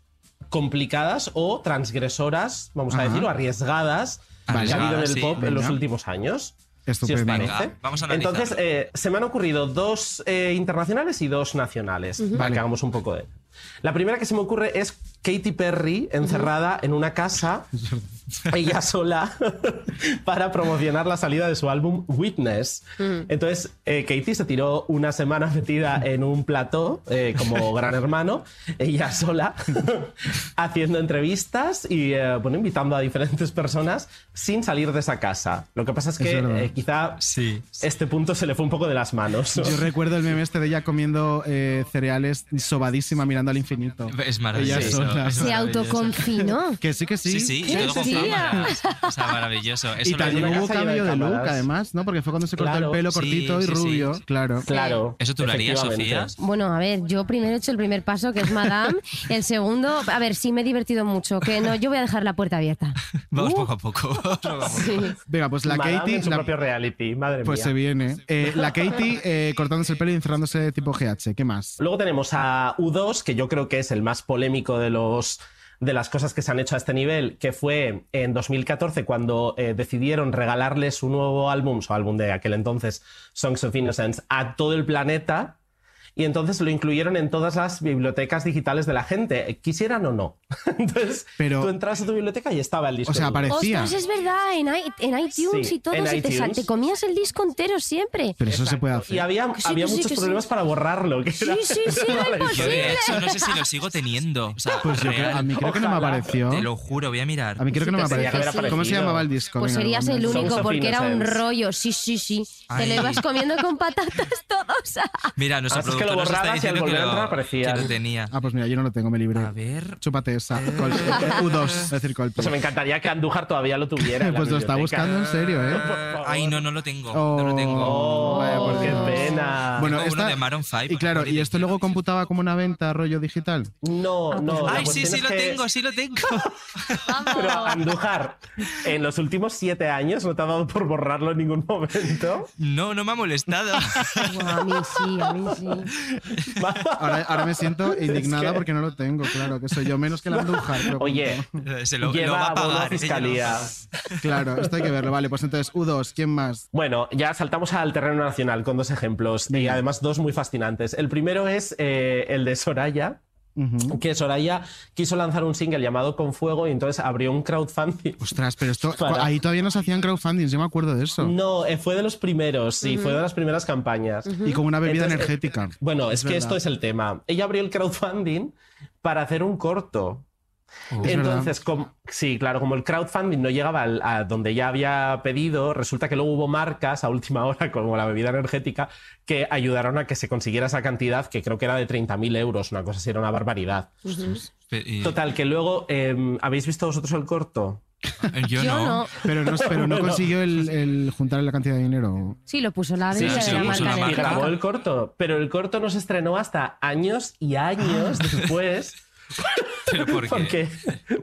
Speaker 19: complicadas o transgresoras, vamos a decir, o arriesgadas
Speaker 5: Vale.
Speaker 19: que ha habido en el
Speaker 5: Sí.
Speaker 19: pop en los últimos años.
Speaker 4: Estupendo.
Speaker 19: Si os parece.
Speaker 5: Venga, vamos a analizarlo.
Speaker 19: Entonces, eh, se me han ocurrido dos eh, internacionales y dos nacionales, para
Speaker 5: Vale.
Speaker 19: que hagamos un poco de... La primera que se me ocurre es Katy Perry encerrada en una casa, <laughs> ella sola, <laughs> para promocionar la salida de su álbum Witness. Entonces, eh, Katy se tiró una semana <laughs> metida en un plató, eh, como gran hermano, ella sola, haciendo entrevistas y eh, bueno, invitando a diferentes personas sin salir de esa casa. Lo que pasa es que eh, quizá este punto se le fue un poco de las manos.
Speaker 4: Yo recuerdo el meme este de ella comiendo eh, cereales sobadísima mirando al infinito.
Speaker 5: Es
Speaker 4: Ella
Speaker 12: Se autoconfinó. <laughs>
Speaker 4: Que sí, que sí.
Speaker 5: Sí, sí, y
Speaker 12: ¡Qué
Speaker 5: todo con cámaras. <laughs> O sea, maravilloso. Eso
Speaker 4: Y también hubo cambio
Speaker 19: de
Speaker 4: de look, además, ¿no? Porque fue cuando se cortó
Speaker 19: Claro,
Speaker 4: el pelo
Speaker 5: sí,
Speaker 4: cortito y
Speaker 5: sí, sí.
Speaker 4: rubio, claro.
Speaker 19: Claro.
Speaker 5: ¿Eso tú lo harías. Sofía?
Speaker 12: Bueno, a ver, yo primero he hecho el primer paso, que es Madame. <laughs> El segundo, a ver, sí me he divertido mucho. Que no, yo voy a dejar la puerta abierta.
Speaker 5: Vamos poco a poco.
Speaker 4: Venga, pues la
Speaker 19: Madame
Speaker 4: Katy.
Speaker 19: en su
Speaker 4: la-
Speaker 19: propio reality, madre
Speaker 4: Pues
Speaker 19: mía.
Speaker 4: se viene. Eh, la Katy eh, cortándose el pelo y encerrándose tipo GH. ¿Qué más?
Speaker 19: Luego tenemos a U2, que yo creo que es el más polémico de los de las cosas que se han hecho a este nivel, que fue en 2014 cuando eh, decidieron regalarle su nuevo álbum, su álbum de aquel entonces, Songs of Innocence, a todo el planeta. Y entonces lo incluyeron en todas las bibliotecas digitales de la gente, eh, quisieran o no. <laughs> Entonces,
Speaker 4: Pero-
Speaker 19: tú entras a tu biblioteca y estaba el disco.
Speaker 4: O sea,
Speaker 19: de U2.
Speaker 4: aparecía.
Speaker 12: Ostras, es verdad, en, i- en iTunes
Speaker 19: Sí,
Speaker 12: y todo, se te, comías el disco entero siempre.
Speaker 4: Pero eso se puede hacer.
Speaker 19: Y había,
Speaker 12: sí,
Speaker 19: había muchos problemas para borrarlo. Que
Speaker 12: Sí,
Speaker 19: era-
Speaker 12: sí, sí, <laughs>
Speaker 19: era
Speaker 5: de hecho no sé si lo sigo teniendo. O sea,
Speaker 4: Pues yo creo- a mí creo que no me apareció.
Speaker 5: Te lo juro, voy a mirar.
Speaker 4: A mí creo que no me apareció. ¿Cómo se llamaba el disco?
Speaker 12: Pues
Speaker 4: Venga,
Speaker 12: serías el único, porque era un
Speaker 19: Innocence.
Speaker 12: rollo. Sí, sí, sí. Te lo ibas comiendo con patatas <laughs> todos.
Speaker 5: Mira,
Speaker 19: que lo borrabas y al volver a entrar aparecía.
Speaker 5: que lo tenía.
Speaker 4: Ah, pues mira, yo no lo tengo, me libré.
Speaker 5: A ver.
Speaker 4: Chúpate esa. Col- U2, es decir, Coldplay.
Speaker 19: O sea, me encantaría que Andújar todavía lo tuviera. <laughs>
Speaker 4: Pues lo está buscando en serio, ¿eh?
Speaker 5: Ay, no, no lo tengo. No lo tengo.
Speaker 19: Oh,
Speaker 4: Vaya, por
Speaker 19: qué pena.
Speaker 4: Bueno, esta-
Speaker 5: de Maroon 5.
Speaker 4: Y claro, ¿y esto luego computaba como una venta rollo digital?
Speaker 19: No, no. la
Speaker 5: Ay, sí, sí lo tengo, sí lo tengo. <laughs>
Speaker 19: Pero Andújar, en los últimos siete años no te ha dado por borrarlo en ningún momento.
Speaker 5: No, no me ha molestado. <laughs>
Speaker 12: a mí sí, a mí sí.
Speaker 4: Ahora, ahora me siento <laughs> indignada
Speaker 19: que-
Speaker 4: porque no lo tengo, claro, que soy yo menos que la Andújar. pero
Speaker 19: Oye,
Speaker 5: Se lo,
Speaker 19: lleva
Speaker 5: lo va a pagar.
Speaker 19: fiscalía. <laughs>
Speaker 4: Claro, esto hay que verlo. Vale, pues entonces, U2, ¿quién más?
Speaker 19: Bueno, ya saltamos al terreno nacional con dos ejemplos y además dos muy fascinantes. El primero es eh, el de Soraya. Que Soraya quiso lanzar un single llamado Con Fuego y entonces abrió un crowdfunding.
Speaker 4: Ostras, pero esto, <laughs>
Speaker 19: Para-
Speaker 4: ahí todavía no se hacían crowdfundings, yo me acuerdo de eso.
Speaker 19: No, eh, fue de los primeros, sí, fue de las primeras campañas.
Speaker 4: Y con una bebida
Speaker 19: Entonces, eh,
Speaker 4: energética.
Speaker 19: Bueno, es,
Speaker 4: Es
Speaker 19: que
Speaker 4: verdad.
Speaker 19: esto es el tema. Ella abrió el crowdfunding para hacer un corto.
Speaker 4: Es
Speaker 19: Entonces, sí, claro, como el crowdfunding no llegaba al- a donde ya había pedido, resulta que luego hubo marcas a última hora, <laughs> como la bebida energética, que ayudaron a que se consiguiera esa cantidad, que creo que era de 30.000 euros, una cosa así, era una barbaridad.
Speaker 5: Y-
Speaker 19: Total, que luego, eh, ¿habéis visto vosotros el corto?
Speaker 5: Yo,
Speaker 12: Yo
Speaker 5: no.
Speaker 12: no.
Speaker 4: Pero no, pero no <laughs>
Speaker 19: Bueno.
Speaker 4: consiguió el, el juntar la cantidad de dinero.
Speaker 12: Sí, lo puso la
Speaker 19: Sí,
Speaker 12: bebida
Speaker 5: sí,
Speaker 12: de la
Speaker 5: lo puso
Speaker 12: marca
Speaker 5: la
Speaker 19: y grabó el corto, pero el corto no se estrenó hasta años y años después. <laughs> <laughs>
Speaker 5: ¿Pero por qué?
Speaker 19: Porque,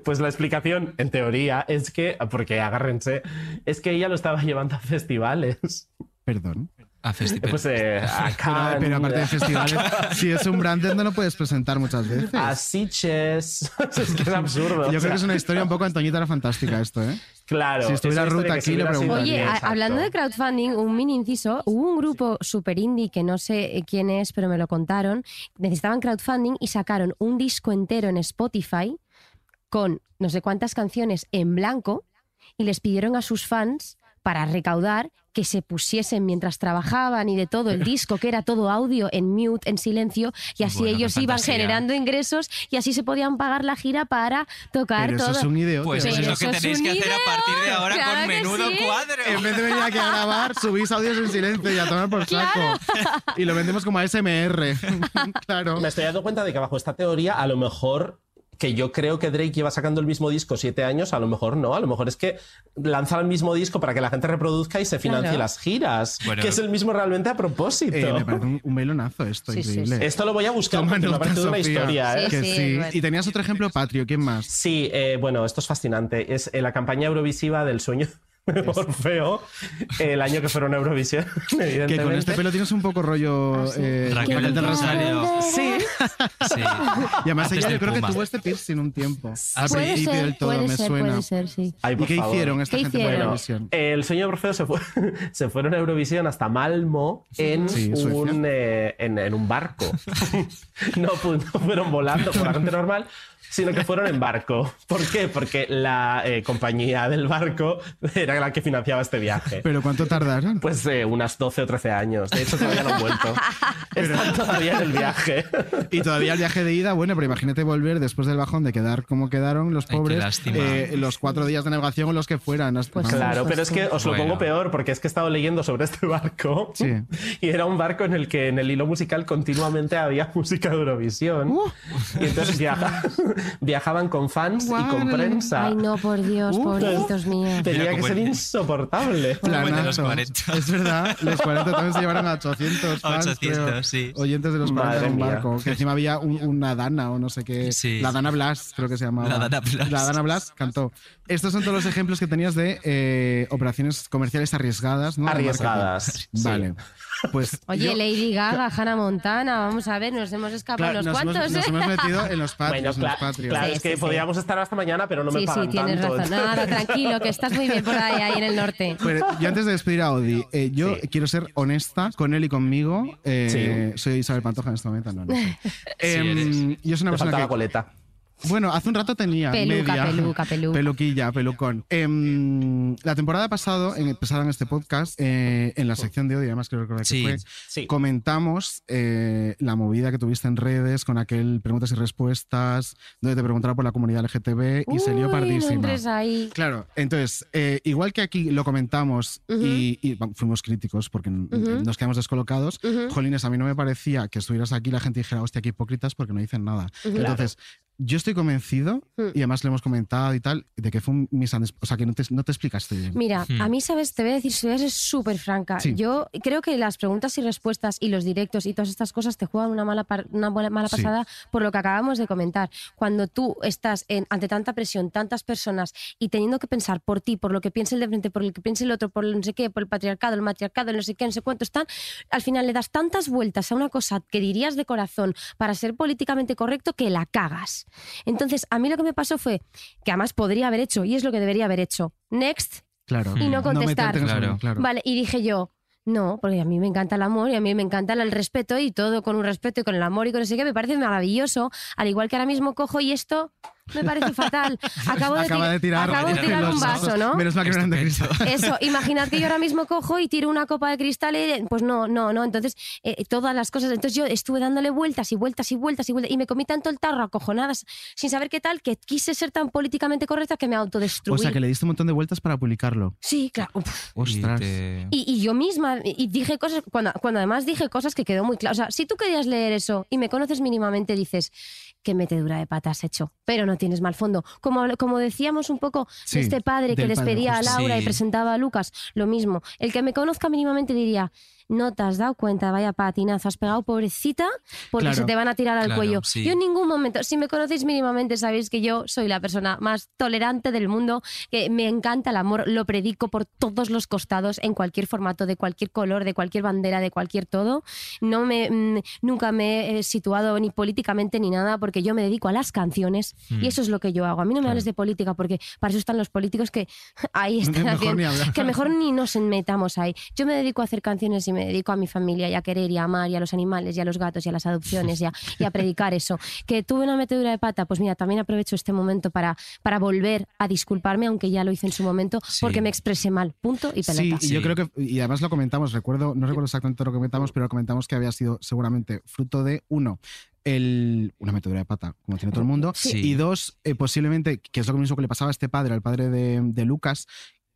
Speaker 19: pues la explicación, en teoría, es que, porque agárrense, es que ella lo estaba <laughs> llevando a festivales.
Speaker 4: Perdón.
Speaker 5: A festival.
Speaker 19: Pues eh, a <laughs>
Speaker 4: Pero,
Speaker 19: Cannes,
Speaker 4: pero aparte de festivales, <laughs> si es un branded no lo puedes presentar muchas veces.
Speaker 19: a Sitges. <laughs> es que es absurdo.
Speaker 4: Yo creo que es una historia un poco Antoñita la Fantástica esto, ¿eh?
Speaker 19: Claro.
Speaker 4: si estuviera Ruth aquí, le preguntaría.
Speaker 12: Oye,
Speaker 19: Exacto.
Speaker 12: hablando de crowdfunding, un mini inciso, hubo un grupo super indie que no sé eh, quién es, pero me lo contaron. Necesitaban crowdfunding y sacaron un disco entero en Spotify con no sé cuántas canciones en blanco y les pidieron a sus fans para recaudar que se pusiesen mientras trabajaban y de todo el disco, que era todo audio en mute, en silencio, y así
Speaker 5: Bueno,
Speaker 12: ellos iban
Speaker 5: fantasía.
Speaker 12: generando ingresos y así se podían pagar la gira para tocar
Speaker 4: Pero eso
Speaker 12: todo.
Speaker 4: es un idiote.
Speaker 5: Pues eso es lo que tenéis que hacer a partir de ahora
Speaker 12: Claro
Speaker 5: con menudo
Speaker 12: sí.
Speaker 5: cuadro.
Speaker 4: En vez de venir aquí a grabar, subís audios en silencio y a tomar por saco. Y lo vendemos como ASMR. <laughs> claro.
Speaker 19: Me estoy dando cuenta de que bajo esta teoría, a lo mejor que yo creo que Drake lleva sacando el mismo disco siete años, a lo mejor no, a lo mejor es que lanza el mismo disco para que la gente reproduzca y se financie
Speaker 12: Claro.
Speaker 19: las giras,
Speaker 5: Bueno.
Speaker 19: que es el mismo realmente a propósito.
Speaker 4: Eh, me parece un, un melonazo esto,
Speaker 12: Sí, sí,
Speaker 4: increíble.
Speaker 19: Esto lo voy a buscar
Speaker 4: Toma
Speaker 19: porque me parecido una historia. ¿eh?
Speaker 12: Sí,
Speaker 4: Que
Speaker 12: sí,
Speaker 4: sí.
Speaker 12: bueno.
Speaker 4: Y tenías otro ejemplo, Patrio. ¿Quién más?
Speaker 19: Sí, eh, bueno, esto es fascinante. Es eh, la campaña Eurovisiva del sueño <laughs> Orfeo, el año que fueron a Eurovisión, evidentemente. <laughs>
Speaker 4: Que con este pelo tienes un poco rollo eh,
Speaker 5: Raquel
Speaker 4: del Rosario.
Speaker 19: Sí,
Speaker 5: Sí.
Speaker 4: Y además
Speaker 5: Antes
Speaker 4: ella yo creo que tuvo este piercing un tiempo. Al
Speaker 12: Puede
Speaker 4: principio
Speaker 12: ser,
Speaker 4: del todo
Speaker 12: puede
Speaker 4: me
Speaker 12: ser,
Speaker 4: suena.
Speaker 12: puede ser, sí.
Speaker 19: Ay,
Speaker 4: ¿Y qué
Speaker 19: favor.
Speaker 4: hicieron esta
Speaker 12: ¿Qué
Speaker 4: gente para? Eurovisión?
Speaker 19: El sueño de Orfeo se, fue, <laughs> se fueron a Eurovisión hasta Malmo en,
Speaker 4: Sí,
Speaker 19: un, eh, en, en un barco. no, fu- no fueron volando por la gente normal, sino que fueron en barco. <laughs> ¿Por qué? Porque la eh, compañía del barco era la que financiaba este viaje.
Speaker 4: ¿Pero cuánto tardaron?
Speaker 19: Pues eh, unas 12 o 13 años. De hecho, todavía no han vuelto. <laughs> Están todavía en el viaje.
Speaker 4: Y todavía el viaje de ida, bueno, pero imagínate volver después del bajón de quedar como quedaron los
Speaker 5: Ay, qué
Speaker 4: pobres
Speaker 5: lástima.
Speaker 4: eh, los cuatro días de navegación o los que fueran. hasta-
Speaker 12: Pues.
Speaker 19: Claro, pero es que os lo
Speaker 5: Bueno.
Speaker 19: pongo peor porque es que he estado leyendo sobre este barco
Speaker 4: Sí. <laughs>
Speaker 19: y era un barco en el que en el hilo musical continuamente había música de Eurovisión
Speaker 4: Uh.
Speaker 19: y entonces viaja- viajaban con fans y con prensa.
Speaker 12: Ay, no, por Dios,
Speaker 4: Uh,
Speaker 12: pobrecitos míos.
Speaker 19: Tenía que ser insoportable.
Speaker 5: El de los
Speaker 4: Planazo.
Speaker 5: 40.
Speaker 4: Es verdad, los 40 también se llevaron a 800 fans,
Speaker 5: 800,
Speaker 4: creo.
Speaker 5: sí.
Speaker 4: oyentes de los 40
Speaker 19: Madre
Speaker 4: en un
Speaker 19: mía.
Speaker 4: barco. Que encima había un- una Dana o no sé qué.
Speaker 5: Sí.
Speaker 4: La Dana Blas, creo que se llamaba.
Speaker 5: La Dana Blas.
Speaker 4: La Dana Blas cantó. Estos son todos los ejemplos que tenías de eh, operaciones comerciales arriesgadas, ¿no?
Speaker 19: Arriesgadas, sí.
Speaker 4: Pues
Speaker 12: Oye,
Speaker 4: yo-
Speaker 12: Lady Gaga, Hannah Montana, vamos a ver, nos hemos escapado
Speaker 4: claro,
Speaker 12: unos
Speaker 4: nos, hemos,
Speaker 12: cuantos.
Speaker 4: nos
Speaker 12: ¿eh?
Speaker 4: hemos metido en los <laughs> patrios.
Speaker 19: Bueno,
Speaker 4: en los
Speaker 19: cla-
Speaker 4: patrios.
Speaker 19: claro,
Speaker 12: Sí,
Speaker 19: es que
Speaker 12: sí,
Speaker 19: podríamos estar hasta mañana, pero no me pagan
Speaker 12: sí, tienes
Speaker 19: tanto.
Speaker 12: razón. Nada, tranquilo, que estás muy bien por ahí, ahí en el norte.
Speaker 4: Pero yo antes de despedir a Odi, eh, yo
Speaker 19: Sí.
Speaker 4: quiero ser honesta con él y conmigo. Eh,
Speaker 19: Sí.
Speaker 4: Soy Isabel Pantoja en este momento, no, no. Em,
Speaker 5: eres.
Speaker 4: yo soy una
Speaker 19: Te falta
Speaker 4: persona
Speaker 19: la
Speaker 4: que
Speaker 19: coleta.
Speaker 4: Bueno, hace un rato tenía
Speaker 12: Peluca,
Speaker 4: media.
Speaker 12: peluca, peluca.
Speaker 4: Peluquilla, pelucón. Em, la temporada pasada, en, pasada en este podcast, eh, en la sección de hoy, además creo que
Speaker 5: Sí,
Speaker 4: fue,
Speaker 19: sí.
Speaker 4: comentamos eh, la movida que tuviste en redes con aquel preguntas y respuestas, donde te preguntaba por la comunidad LGTB y se lió
Speaker 12: Uy,
Speaker 4: pardísima.
Speaker 12: No ahí.
Speaker 4: Claro, entonces, eh, igual que aquí lo comentamos y, y, bueno, fuimos críticos porque nos quedamos descolocados. Jolines, a mí no me parecía que estuvieras aquí y la gente dijera, hostia, qué hipócritas porque no dicen nada. Entonces, yo estoy convencido,
Speaker 12: Mm.
Speaker 4: y además lo hemos comentado y tal, de que fue un misunderstanding. O sea, que no te, no te explicaste bien.
Speaker 12: Mira, a mí, ¿sabes? Te voy a decir, si voy a ser súper franca.
Speaker 4: Sí.
Speaker 12: Yo creo que las preguntas y respuestas y los directos y todas estas cosas te juegan una mala, par- una buena- mala
Speaker 4: Sí.
Speaker 12: pasada por lo que acabamos de comentar. Cuando tú estás en, ante tanta presión, tantas personas y teniendo que pensar por ti, por lo que piensa el de frente, por lo que piensa el otro, por el no sé qué, por el patriarcado, el matriarcado, el no sé qué, no sé cuánto están, al final le das tantas vueltas a una cosa que dirías de corazón para ser políticamente correcto que la cagas. Entonces, a mí lo que me pasó fue que además podría haber hecho, y es lo que debería haber hecho, next,
Speaker 4: Claro.
Speaker 12: y no contestar.
Speaker 4: en eso,
Speaker 5: Claro.
Speaker 4: claro.
Speaker 12: Vale, y dije yo, no, porque a mí me encanta el amor y a mí me encanta el respeto y todo con un respeto y con el amor y con ese que me parece maravilloso. Al igual que ahora mismo cojo y esto me parece fatal. <laughs> Acabo de,
Speaker 4: Acaba
Speaker 12: ti-
Speaker 4: de tirar,
Speaker 12: acabo de tirar
Speaker 4: los
Speaker 12: un vaso. ¿no?
Speaker 4: Menos mal que no eran de cristal. <laughs>
Speaker 12: Eso, imaginad que yo ahora mismo cojo y tiro una copa de cristal y pues no, no, no. Entonces, eh, todas las cosas. Entonces yo estuve dándole vueltas y vueltas y vueltas y vueltas y me comí tanto el tarro acojonadas sin saber qué tal que quise ser tan políticamente correcta que me autodestruí.
Speaker 4: O sea, que le diste un montón de vueltas para publicarlo.
Speaker 12: Sí, claro. Uf.
Speaker 4: Ostras.
Speaker 5: te-
Speaker 12: Y, y yo misma, y dije cosas, cuando, cuando además dije cosas que quedó muy claro. O sea, si tú querías leer eso y me conoces mínimamente, dices, qué metedura de patas has hecho, pero no tienes mal fondo. Como, como decíamos un poco
Speaker 4: Sí,
Speaker 12: este padre que
Speaker 4: padre,
Speaker 12: despedía a. Laura y presentaba a Lucas, lo mismo. El que me conozca mínimamente diría, no te has dado cuenta, vaya patinazo, has pegado pobrecita porque
Speaker 4: Claro.
Speaker 12: se te van a tirar al
Speaker 5: Claro,
Speaker 12: cuello.
Speaker 5: sí.
Speaker 12: Yo en ningún momento, si me conocéis mínimamente, sabéis que yo soy la persona más tolerante del mundo, que me encanta el amor, lo predico por todos los costados, en cualquier formato, de cualquier color, de cualquier bandera, de cualquier todo. No me, mm, nunca me he situado ni políticamente ni nada, porque yo me dedico a las canciones
Speaker 5: Mm.
Speaker 12: y eso es lo que yo hago. A mí no me hables de política, porque para eso están los políticos que <laughs> ahí <laughs> están
Speaker 4: Mejor
Speaker 12: haciendo- que mejor ni nos metamos ahí. Yo me dedico a hacer canciones y me dedico a mi familia y a querer y a amar y a los animales y a los gatos y a las adopciones y a, y a predicar eso. <laughs> Que tuve una metedura de pata, pues mira, también aprovecho este momento para, para volver a disculparme, aunque ya lo hice en su momento, porque me expresé mal. Punto y pelota.
Speaker 4: Sí, y yo creo que, y además lo comentamos, recuerdo, no recuerdo exactamente lo que comentamos, pero comentamos que había sido seguramente fruto de, uno, el, una metedura de pata, como tiene todo el mundo,
Speaker 5: Sí.
Speaker 4: y dos, eh, posiblemente, que es lo mismo que le pasaba a este padre, al padre de, de Lucas,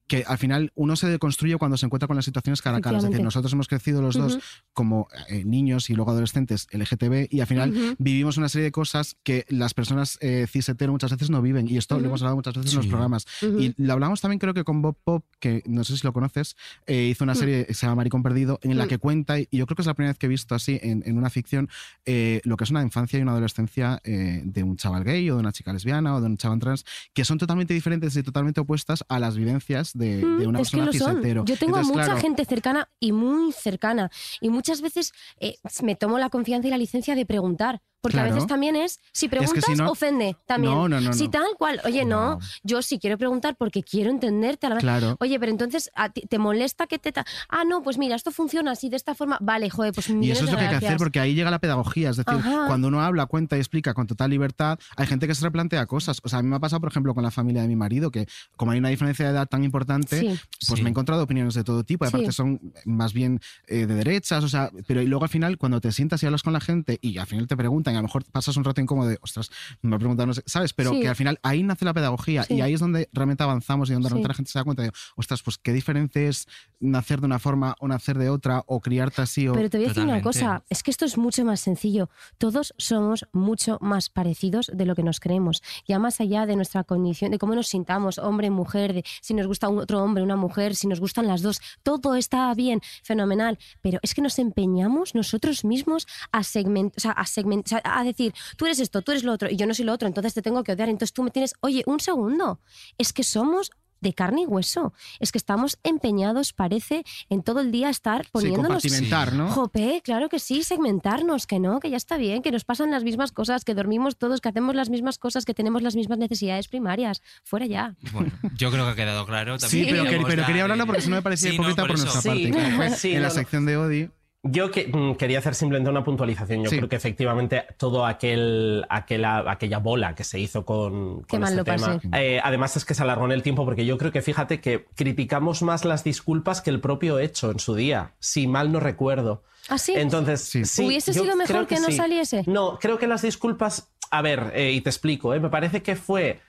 Speaker 4: que al final uno se deconstruye cuando se encuentra con las situaciones cara a cara. Es decir, nosotros hemos crecido los dos como eh, niños y luego adolescentes LGTB y al final vivimos una serie de cosas que las personas eh, cis hetero muchas veces no viven y esto lo hemos hablado muchas veces en los programas. Y lo hablamos también creo que con Bob Pop, que no sé si lo conoces, eh, hizo una
Speaker 12: Mm.
Speaker 4: serie que se llama Maricón Perdido, en la
Speaker 12: Mm.
Speaker 4: que cuenta, y yo creo que es la primera vez que he visto así en, en una ficción, eh, lo que es una infancia y una adolescencia eh, de un chaval gay o de una chica lesbiana o de un chaval trans, que son totalmente diferentes y totalmente opuestas a las vivencias de,
Speaker 12: Mm,
Speaker 4: de una
Speaker 12: es que lo son. Yo tengo a mucha
Speaker 4: claro,
Speaker 12: gente cercana y muy cercana. Y muchas veces eh, me tomo la confianza y la licencia de preguntar. Porque a veces también es, si
Speaker 4: que
Speaker 12: preguntas,
Speaker 4: si no-
Speaker 12: ofende también.
Speaker 4: No, no, no,
Speaker 12: Si
Speaker 4: no.
Speaker 12: tal cual, oye, no. yo sí quiero preguntar porque quiero entenderte a la vez.
Speaker 4: Claro.
Speaker 12: Oye, pero entonces, ¿a ti- ¿te molesta que te... ta- Ah, no, pues mira, esto funciona así, de esta forma. Vale, joder, pues
Speaker 4: Y eso es lo que hay que hacer porque ahí llega la pedagogía. Es decir,
Speaker 12: Ajá.
Speaker 4: cuando uno habla, cuenta y explica con total libertad, hay gente que se replantea cosas. O sea, a mí me ha pasado, por ejemplo, con la familia de mi marido, que como hay una diferencia de edad tan importante,
Speaker 12: Sí.
Speaker 4: pues
Speaker 5: Sí.
Speaker 4: me he encontrado opiniones de todo tipo. Y aparte
Speaker 12: Sí.
Speaker 4: son más bien eh, de derechas, o sea, pero y luego al final, cuando te sientas y hablas con la gente y al final te preguntan, y a lo mejor pasas un rato incómodo de, ostras, me ha preguntado, no sé, ¿sabes? Pero
Speaker 12: Sí.
Speaker 4: que al final ahí nace la pedagogía
Speaker 12: Sí.
Speaker 4: y ahí es donde realmente avanzamos y donde
Speaker 12: Sí.
Speaker 4: realmente la gente se da cuenta de, ostras, pues qué diferente es nacer de una forma o nacer de otra o criarte así o...
Speaker 12: Pero te voy a decir una cosa, es que esto es mucho más sencillo. Todos somos mucho más parecidos de lo que nos creemos. Ya más allá de nuestra condición, de cómo nos sintamos, hombre, mujer, de si nos gusta un otro hombre, una mujer, si nos gustan las dos, todo está bien, fenomenal. Pero es que nos empeñamos nosotros mismos a segmentar, o sea, a, segment- o sea, a decir, tú eres esto, tú eres lo otro, y yo no soy lo otro, entonces te tengo que odiar. Entonces tú me tienes, oye, un segundo, es que somos de carne y hueso. Es que estamos empeñados, parece, en todo el día estar
Speaker 4: Sí,
Speaker 12: poniéndonos
Speaker 4: compartimentar, ¿no?
Speaker 12: Jope, claro que sí, segmentarnos, que no, que ya está bien, que nos pasan las mismas cosas, que dormimos todos, que hacemos las mismas cosas, que tenemos las mismas necesidades primarias. Fuera ya.
Speaker 5: Bueno, yo creo que ha quedado claro.
Speaker 4: Sí,
Speaker 5: También
Speaker 4: pero, que-
Speaker 5: podríamos
Speaker 4: pero quería hablarlo porque si no me parecía
Speaker 5: Sí, no,
Speaker 4: hipócrita
Speaker 5: por
Speaker 4: nuestra
Speaker 19: Sí.
Speaker 4: parte. que fue
Speaker 19: Sí,
Speaker 4: en la sección de Odi.
Speaker 19: Yo que, mm, quería hacer simplemente una puntualización. Yo
Speaker 4: Sí.
Speaker 19: creo que efectivamente todo aquel, aquella, aquella bola que se hizo con,
Speaker 12: Qué
Speaker 19: con
Speaker 12: mal
Speaker 19: este
Speaker 12: lo
Speaker 19: tema,
Speaker 12: pasé.
Speaker 19: eh, además es que se alargó en el tiempo porque yo creo que fíjate que criticamos más las disculpas que el propio hecho en su día, si mal no recuerdo.
Speaker 12: ¿Ah, sí?
Speaker 19: Entonces, sí,
Speaker 12: ¿Hubiese
Speaker 19: yo
Speaker 12: sido mejor
Speaker 19: creo
Speaker 12: que no
Speaker 19: sí.
Speaker 12: saliese?
Speaker 19: No, creo que las disculpas. A ver, eh, y te explico, eh, me parece que fue.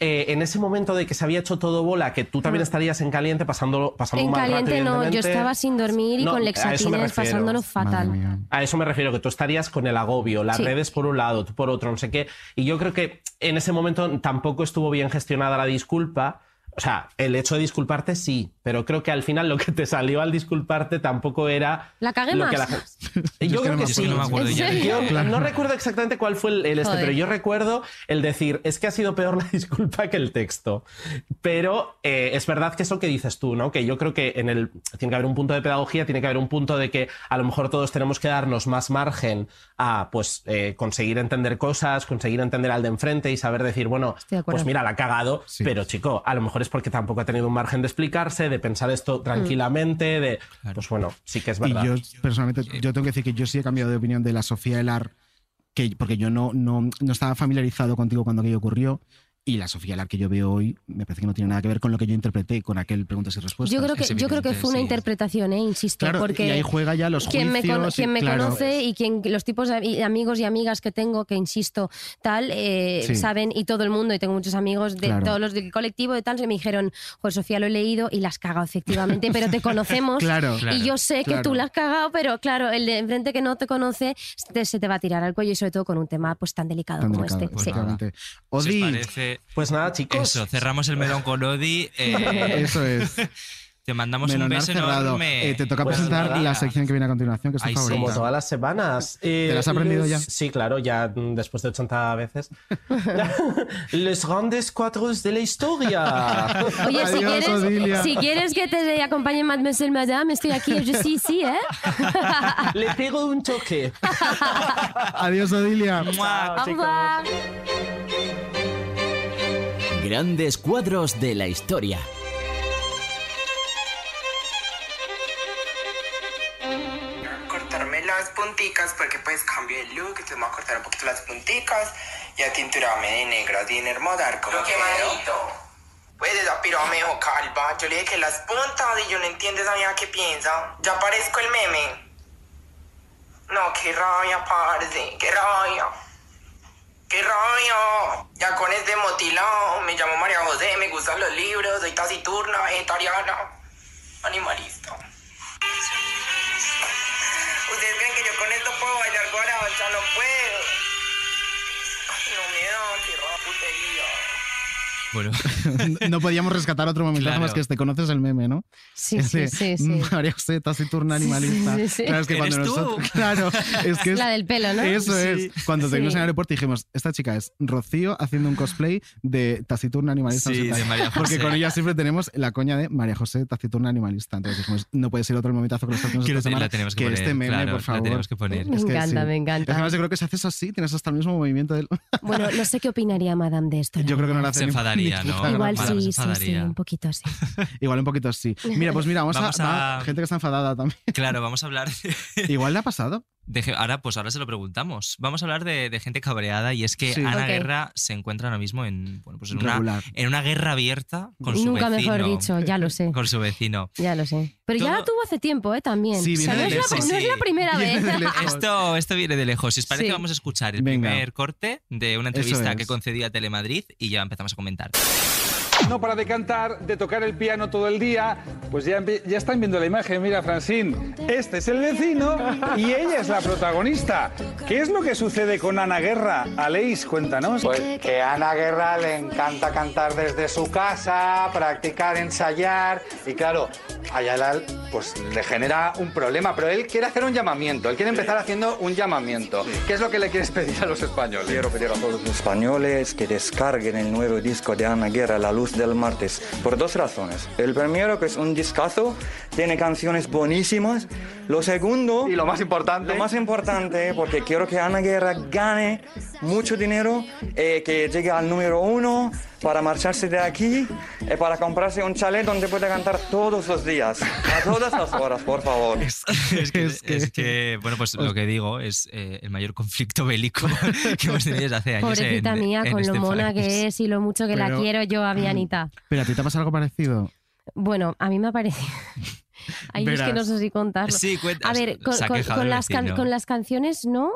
Speaker 19: Eh, en ese momento de que se había hecho todo bola, que tú también estarías en caliente pasándolo, pasando
Speaker 12: En
Speaker 19: un mal rato,
Speaker 12: caliente no, yo estaba sin dormir y
Speaker 19: No,
Speaker 12: con
Speaker 19: a eso me
Speaker 12: lexatines
Speaker 19: refiero.
Speaker 12: pasándolo fatal.
Speaker 19: A eso me refiero, que tú estarías con el agobio, las
Speaker 12: Sí.
Speaker 19: redes por un lado, tú por otro, no sé qué. Y yo creo que en ese momento tampoco estuvo bien gestionada la disculpa. O sea, el hecho de disculparte sí, pero creo que al final lo que te salió al disculparte tampoco era.
Speaker 12: ¿La cagué
Speaker 19: lo
Speaker 12: más?
Speaker 19: que la <laughs>
Speaker 4: Yo
Speaker 19: Yo
Speaker 4: que
Speaker 19: creo
Speaker 4: no
Speaker 19: que
Speaker 4: me
Speaker 19: sí.
Speaker 4: acuerdo. No me acuerdo
Speaker 12: ¿En
Speaker 5: ya?
Speaker 19: Yo no recuerdo exactamente cuál fue el, el este, pero yo recuerdo el decir, es que ha sido peor la <laughs> disculpa que el texto. Pero eh, es verdad que eso que dices tú, ¿no? Que yo creo que en el tiene que haber un punto de pedagogía, tiene que haber un punto de que a lo mejor todos tenemos que darnos más margen a pues eh, conseguir entender cosas, conseguir entender al de enfrente y saber decir, bueno,
Speaker 12: de
Speaker 19: pues mira, la ha cagado, pero chico, a lo mejor es porque tampoco ha tenido un margen de explicarse, de pensar esto tranquilamente, de pues bueno, sí que es verdad.
Speaker 4: Y yo, personalmente, yo tengo que decir que yo sí he cambiado de opinión de la Sofía Elar, que, porque yo no, no, no estaba familiarizado contigo cuando aquello ocurrió. Y la Sofía Elar que yo veo hoy me parece que no tiene nada que ver con lo que yo interpreté con aquel preguntas y respuestas.
Speaker 12: Yo creo que, yo creo que fue una interpretación, ¿eh? insisto,
Speaker 4: Claro,
Speaker 12: porque
Speaker 4: y ahí juega ya los
Speaker 12: quien me,
Speaker 4: juicios
Speaker 12: cono-
Speaker 4: y-
Speaker 12: quien me
Speaker 4: claro.
Speaker 12: conoce y quien los tipos de ami- amigos y amigas que tengo, que insisto, tal, eh,
Speaker 4: Sí.
Speaker 12: saben, y todo el mundo, y tengo muchos amigos de
Speaker 4: Claro.
Speaker 12: todos los del colectivo de tal, se me dijeron, Joder, Sofía, lo he leído y la has cagado, efectivamente, pero te <laughs> conocemos
Speaker 4: Claro,
Speaker 12: y
Speaker 4: claro,
Speaker 12: yo sé que tú la has cagado, pero claro, el de enfrente que no te conoce te- se te va a tirar al cuello y sobre todo con un tema pues tan delicado
Speaker 4: Tan
Speaker 12: como
Speaker 4: delicado,
Speaker 12: este. Sí.
Speaker 4: efectivamente.
Speaker 5: Si
Speaker 19: Pues nada, chicos.
Speaker 5: eso, cerramos el melón con Odi. eh, <laughs>
Speaker 4: eso es. <laughs>
Speaker 5: Te mandamos un
Speaker 4: Melonar
Speaker 5: beso
Speaker 4: cerrado.
Speaker 5: enorme.
Speaker 4: Eh, te toca
Speaker 19: Pues
Speaker 4: presentar
Speaker 19: nada.
Speaker 4: la sección que viene a continuación, que es tu
Speaker 5: Ay, sí.
Speaker 4: favorita.
Speaker 19: Como todas las semanas. Eh,
Speaker 4: ¿Te las has aprendido
Speaker 19: les-
Speaker 4: ya?
Speaker 19: Sí, claro, ya después de 80 veces. <laughs> Les grandes cuatros de la historia.
Speaker 12: Oye, si
Speaker 4: Adiós, Odilia.
Speaker 12: quieres, si quieres que te acompañe Mademoiselle Madame, estoy aquí. Yo sí, sí, ¿eh?
Speaker 19: Le pego un toque.
Speaker 4: Adiós, Odilia.
Speaker 5: ¡Mua!
Speaker 12: Au revoir.
Speaker 3: Grandes cuadros de la historia.
Speaker 20: Cortarme las punticas porque pues cambio el look, entonces me voy a cortar un poquito las punticas y a tinturarme de negro, bien hermosa, como
Speaker 21: Lo
Speaker 20: que pues esa piroa me dejó calva. Yo le dije que las puntas y yo no entiendo esa vieja que piensa. Ya parezco el meme. No, qué rabia, parce, qué rabia. ¡Qué rabia! Ya con este motilado, me llamo María José, me gustan los libros, soy taciturna, vegetariana, animalista. ¿Ustedes creen que yo con esto puedo bailar guaracha? No puedo. Ay, no me da, qué rabia, putería.
Speaker 5: Bueno, <laughs>
Speaker 4: no podíamos rescatar otro momento
Speaker 5: Claro.
Speaker 4: más que este. Conoces el meme, ¿no?
Speaker 12: Sí,
Speaker 4: Ese,
Speaker 12: sí, sí, sí. <laughs>
Speaker 4: María José, taciturna animalista.
Speaker 12: Sí, sí, sí.
Speaker 4: Claro, es que cuando
Speaker 5: ¿Eres tú?
Speaker 4: nosotros. <laughs> Claro, es que es-
Speaker 12: La del pelo, ¿no?
Speaker 4: Eso
Speaker 12: Sí.
Speaker 4: es. Cuando te vimos en el aeropuerto dijimos, esta chica es Rocío haciendo un cosplay de taciturna animalista. no
Speaker 5: Sí,
Speaker 4: sé
Speaker 5: de. María
Speaker 4: Porque
Speaker 5: José.
Speaker 4: con ella siempre tenemos la coña de María José, taciturna animalista. Entonces dijimos, no puede ser otro momentazo que nos hacemos
Speaker 5: Que
Speaker 4: esta
Speaker 5: lo- la
Speaker 4: semana
Speaker 5: tenemos que poner,
Speaker 4: este meme,
Speaker 5: claro,
Speaker 4: por
Speaker 5: la
Speaker 4: favor.
Speaker 5: tenemos que poner.
Speaker 12: Me
Speaker 4: Es que
Speaker 12: encanta,
Speaker 4: sí.
Speaker 12: me encanta.
Speaker 4: Además yo creo que si haces así, tienes hasta el mismo movimiento del...
Speaker 12: Bueno, no sé qué opinaría Madame de esto.
Speaker 4: Yo creo que no
Speaker 12: verdad.
Speaker 4: hace
Speaker 5: Se
Speaker 4: ni-
Speaker 5: enfadaría, ¿no?
Speaker 12: Igual sí, sí, sí, un poquito así. <laughs>
Speaker 4: Igual un poquito sí. Mira, pues mira, vamos,
Speaker 5: Vamos
Speaker 4: a,
Speaker 5: a-
Speaker 4: va, gente que está enfadada también.
Speaker 5: claro, vamos a hablar
Speaker 4: Igual le ha pasado.
Speaker 5: De ahora, pues ahora se lo preguntamos. Vamos a hablar de, de gente cabreada y es que
Speaker 4: Sí.
Speaker 5: Ana
Speaker 12: Ok.
Speaker 5: Guerra se encuentra ahora mismo en, bueno, pues en, una, en una guerra abierta con su
Speaker 12: Nunca
Speaker 5: vecino.
Speaker 12: mejor dicho, ya lo sé. <laughs>
Speaker 5: Con su vecino.
Speaker 12: Ya lo sé. Pero ya
Speaker 5: Todo-
Speaker 12: la tuvo hace tiempo, ¿eh? También.
Speaker 5: Sí,
Speaker 12: O sea, no, es la,
Speaker 5: lejos.
Speaker 12: no es la
Speaker 5: Sí.
Speaker 12: primera
Speaker 4: Viene
Speaker 12: vez. <laughs>
Speaker 5: Esto, esto viene de lejos. Si os parece,
Speaker 12: Sí.
Speaker 5: vamos a escuchar el
Speaker 4: Venga.
Speaker 5: primer corte de una entrevista
Speaker 4: es.
Speaker 5: que concedía Telemadrid y ya empezamos a comentar.
Speaker 22: No para de cantar, de tocar el piano todo el día, pues ya, ya están viendo la imagen. Mira, Francine, este es el vecino y ella es la protagonista. ¿Qué es lo que sucede con Ana Guerra? Aleix, cuéntanos.
Speaker 15: Pues que a Ana Guerra le encanta cantar desde su casa, practicar, ensayar y claro, a Yalal pues le genera un problema, pero él quiere hacer un llamamiento, él quiere empezar haciendo un llamamiento. ¿Qué es lo que le quieres pedir a los españoles?
Speaker 23: Quiero pedir a todos los españoles que descarguen el nuevo disco de Ana Guerra, La Luz del Martes, por dos razones. El primero, que es un discazo, tiene canciones buenísimas. Lo segundo...
Speaker 15: Y lo más importante.
Speaker 23: Lo más importante, porque quiero que Ana Guerra gane mucho dinero, eh, que llegue al número uno para marcharse de aquí y para comprarse un chalet donde pueda cantar todos los días, a todas las horas, por favor.
Speaker 5: es, que, es que, bueno, pues lo que digo es eh, el mayor conflicto bélico <laughs> que hemos tenido desde hace años.
Speaker 12: Pobrecita
Speaker 5: en-
Speaker 12: mía,
Speaker 5: en
Speaker 12: con
Speaker 5: este
Speaker 12: lo mona
Speaker 5: país.
Speaker 12: que es y lo mucho que la
Speaker 4: Pero-
Speaker 12: quiero yo a mi Anita.
Speaker 4: Pero a ti te ha pasado algo parecido.
Speaker 12: Bueno, a mí me ha parecido. <laughs> Ay, es que no
Speaker 4: Verás.
Speaker 12: sé si contarlo.
Speaker 5: Sí, cuenta-
Speaker 12: A ver, con, con- las can- con las canciones no,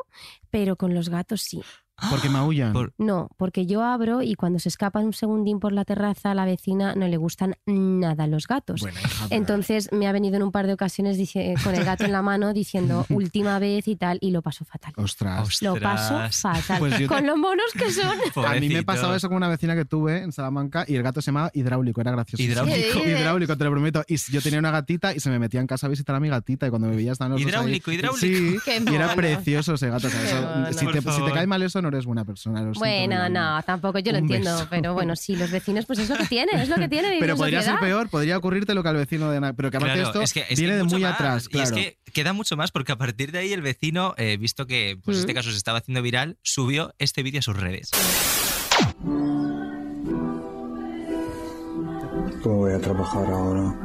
Speaker 12: pero con los gatos sí.
Speaker 4: Porque maullan.
Speaker 12: No, porque yo abro y cuando se escapan un segundín por la terraza a la vecina no le gustan nada los gatos. Entonces me ha venido en un par de ocasiones dice- con el gato en la mano diciendo <laughs> última vez y tal y lo paso fatal.
Speaker 4: Ostras.
Speaker 12: Lo paso fatal.
Speaker 4: Pues
Speaker 12: Con lo monos que son. <laughs>
Speaker 4: A mí me pasaba eso con una vecina que tuve en Salamanca y el gato se llamaba Hidráulico, era gracioso.
Speaker 5: ¿Hidráulico?
Speaker 4: Hidráulico, te lo prometo. Y yo tenía una gatita y se me metía en casa a visitar a mi gatita y cuando me veía estaban los dos ahí.
Speaker 5: Hidráulico, hidráulico.
Speaker 4: Sí,
Speaker 12: Qué
Speaker 4: y era precioso ese gato. o sea,
Speaker 12: Qué
Speaker 4: eso-
Speaker 12: mono.
Speaker 4: si,
Speaker 5: Por
Speaker 4: te, si te cae mal eso, no eres buena persona. lo
Speaker 12: Bueno, no, tampoco yo lo
Speaker 4: Un
Speaker 12: entiendo,
Speaker 4: beso.
Speaker 12: pero bueno, sí, los vecinos, pues es lo que tiene, es lo que tiene
Speaker 4: Pero podría ser
Speaker 12: sociedad.
Speaker 4: peor, podría ocurrirte lo que al vecino de Ana. Pero que aparte
Speaker 5: Claro,
Speaker 4: esto
Speaker 5: es que, es que
Speaker 4: viene de
Speaker 5: mucho
Speaker 4: muy
Speaker 5: más.
Speaker 4: atrás,
Speaker 5: Y
Speaker 4: claro.
Speaker 5: es que queda mucho más porque a partir de ahí el vecino, eh, visto que pues,
Speaker 12: Mm.
Speaker 5: este caso se estaba haciendo viral, subió este vídeo a sus redes.
Speaker 23: ¿Cómo voy a trabajar ahora?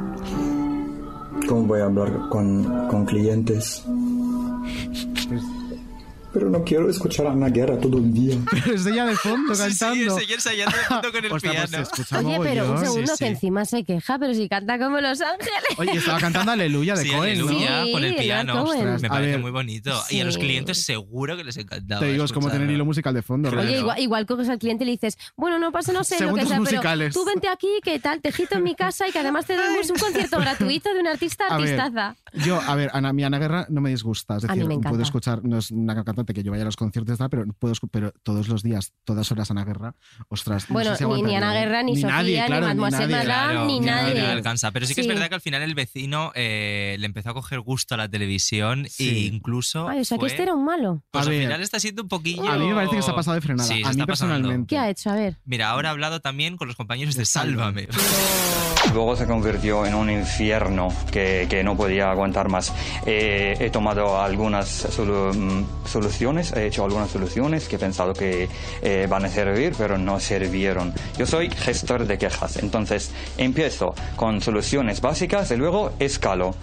Speaker 23: ¿Cómo voy a hablar con, con clientes? Pero no quiero escuchar a Ana Guerra todo el día. <laughs>
Speaker 4: Pero es ella de fondo
Speaker 5: Sí, sí,
Speaker 4: cantando.
Speaker 5: seguir ensayando junto con el <laughs>
Speaker 4: Ostras, pues
Speaker 5: piano.
Speaker 12: Oye, pero un segundo
Speaker 5: Sí, sí.
Speaker 12: que encima se queja, pero si canta como Los Ángeles.
Speaker 4: Oye, estaba cantando Aleluya de
Speaker 5: Sí,
Speaker 4: Cohen, ¿no?
Speaker 5: aleluya,
Speaker 12: Sí,
Speaker 5: con el piano.
Speaker 12: Cohen.
Speaker 5: Me
Speaker 4: Ostras, a
Speaker 5: parece
Speaker 4: ver.
Speaker 5: muy bonito. Y a los clientes seguro que les encantaba.
Speaker 4: Te digo, es como tener hilo musical de fondo.
Speaker 5: Claro.
Speaker 12: Oye, igual, igual coges al cliente y le dices, bueno, no pasa, no sé lo que sea,
Speaker 4: musicales.
Speaker 12: pero tú vente aquí, que tal, te cito en mi casa y que además te demos un concierto gratuito de un artista
Speaker 4: A ver,
Speaker 12: artistaza.
Speaker 4: Yo, a ver, Ana, mi Ana Guerra no me disgusta. Es
Speaker 12: A mí
Speaker 4: decir,
Speaker 12: me
Speaker 4: puedo escuchar, no es una cantante que yo vaya a los conciertos, tal, pero puedo pero todos los días, todas horas Ana Guerra, ostras. no
Speaker 12: Bueno,
Speaker 4: sé si
Speaker 12: ni- ni Ana. Guerra, ni Sofía,
Speaker 4: nadie,
Speaker 12: ni
Speaker 4: claro,
Speaker 12: Mademoiselle
Speaker 4: nadie.
Speaker 12: Madame,
Speaker 5: Claro,
Speaker 12: ni
Speaker 5: no,
Speaker 12: nadie.
Speaker 5: no alcanza. Pero sí que
Speaker 12: Sí.
Speaker 5: es verdad que al final el vecino eh, le empezó a coger gusto a la televisión
Speaker 4: Sí.
Speaker 5: e incluso.
Speaker 12: Ay, o sea, que este era un malo.
Speaker 5: Pues
Speaker 4: A
Speaker 5: al
Speaker 4: ver,
Speaker 5: final está siendo un poquillo.
Speaker 4: A mí me parece que se ha pasado de frenada.
Speaker 5: Sí,
Speaker 4: a mí
Speaker 5: pasando.
Speaker 4: personalmente.
Speaker 12: ¿Qué ha hecho? A ver.
Speaker 5: Mira, ahora ha hablado también con los compañeros de Sálvame. <laughs>
Speaker 23: Luego se convirtió en un infierno que, que no podía aguantar más. Eh, he tomado algunas solu- mm, soluciones, he hecho algunas soluciones que he pensado que eh, van a servir, pero no sirvieron. Yo soy gestor de quejas, entonces empiezo con soluciones básicas y luego escalo.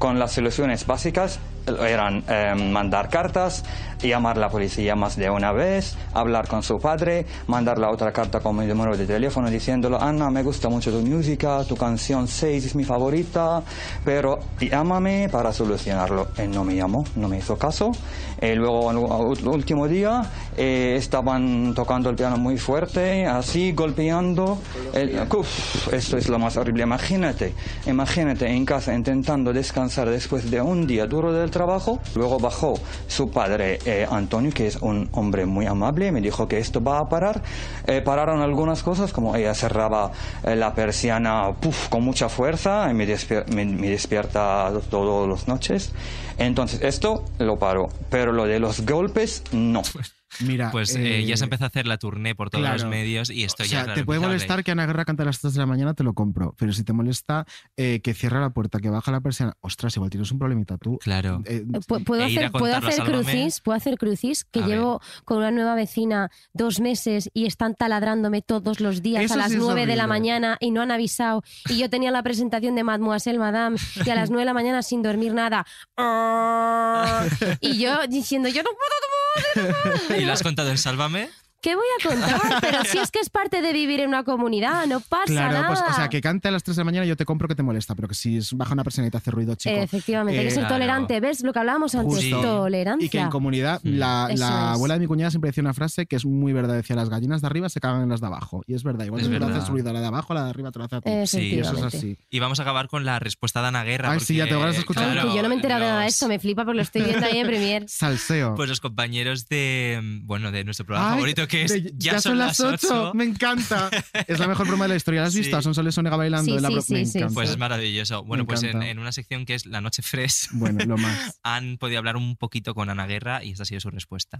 Speaker 23: Con las soluciones básicas eran eh, mandar cartas, llamar a la policía más de una vez, hablar con su padre, mandar la otra carta con mi número de teléfono diciéndolo, Ana, me gusta mucho tu música, tu canción 6 es mi favorita, pero llámame para solucionarlo. Él no me llamó, no me hizo caso. Eh, luego, el último día, eh, estaban tocando el piano muy fuerte, así, golpeando. El, uf, esto es lo más horrible. Imagínate, imagínate en casa intentando descansar después de un día duro del trabajo. Luego bajó su padre, eh, Antonio, que es un hombre muy amable, me dijo que esto va a parar. Eh, pararon algunas cosas, como ella cerraba eh, la persiana puf, con mucha fuerza y me- me despierta todas las noches. Entonces, esto lo paró. Pero lo de los golpes, no. <laughs>
Speaker 4: Mira,
Speaker 5: Pues eh, ya
Speaker 4: eh,
Speaker 5: se empezó a hacer la tournée por todos
Speaker 4: claro.
Speaker 5: los medios y esto
Speaker 4: O
Speaker 5: ya
Speaker 4: sea,
Speaker 5: claro,
Speaker 4: te puede molestar que Ana Guerra cante a las 3 de la mañana, te lo compro. Pero si te molesta eh, que cierra la puerta, que baja la persiana, ostras, igual tienes un problemita tú.
Speaker 5: Claro.
Speaker 4: Eh,
Speaker 12: Pu- ¿Puedo
Speaker 5: E
Speaker 12: hacer, ¿puedo hacer crucis? ¿Puedo hacer crucis? Que
Speaker 5: A ver.
Speaker 12: llevo con una nueva vecina dos meses y están taladrándome todos los días
Speaker 4: Eso
Speaker 12: a las
Speaker 4: sí es
Speaker 12: 9 de la mañana y no han avisado. Y yo tenía la presentación de Mademoiselle Madame y a las 9 de la mañana sin dormir nada. <laughs> Y yo diciendo, yo no puedo <laughs>
Speaker 5: ¿Y lo has contado en Sálvame?
Speaker 12: ¿Qué voy a contar? Pero si es que es parte de vivir en una comunidad, no pasa
Speaker 4: Claro,
Speaker 12: nada.
Speaker 4: pues, o sea, que cante a las 3 de la mañana yo te compro que te molesta, pero que si es baja una persona y te hace ruido, chico.
Speaker 12: Efectivamente, hay que ser
Speaker 4: eh,
Speaker 12: tolerante. ¿Ves lo que hablábamos antes?
Speaker 4: Justo.
Speaker 12: Tolerancia.
Speaker 4: Y que en comunidad, la, la abuela de mi cuñada siempre decía una frase que es muy verdad. Decía, las gallinas de arriba se cagan en las de abajo. Y es verdad, igual
Speaker 5: Es
Speaker 4: si tú le
Speaker 5: verdad.
Speaker 4: haces ruido a la de abajo, la de arriba te lo hace a ti.
Speaker 5: Sí,
Speaker 4: Y eso es así.
Speaker 5: Y vamos a acabar con la respuesta de Ana Guerra.
Speaker 4: Ay, sí, ya te
Speaker 5: porque,
Speaker 4: vas a escuchar.
Speaker 12: Ay, que yo no me he enterado de nada de esto, me flipa porque lo estoy viendo ahí en Premier. <laughs>
Speaker 4: Salseo.
Speaker 5: Pues los compañeros de, bueno, de nuestro programa
Speaker 4: Ay,
Speaker 5: favorito que es
Speaker 4: de-
Speaker 5: Ya, son las 8.
Speaker 4: Me encanta. Es la mejor broma de la historia. ¿La has visto?
Speaker 5: Sí.
Speaker 4: Son Soles Onega bailando.
Speaker 12: Sí,
Speaker 4: en la
Speaker 12: sí,
Speaker 4: me
Speaker 12: sí,
Speaker 4: encanta.
Speaker 5: Pues es maravilloso. Bueno,
Speaker 4: Me
Speaker 5: pues en, una sección que es La Noche Fresh,
Speaker 4: Bueno, lo más. <laughs>
Speaker 5: han podido hablar un poquito con Ana Guerra y esta ha sido su respuesta.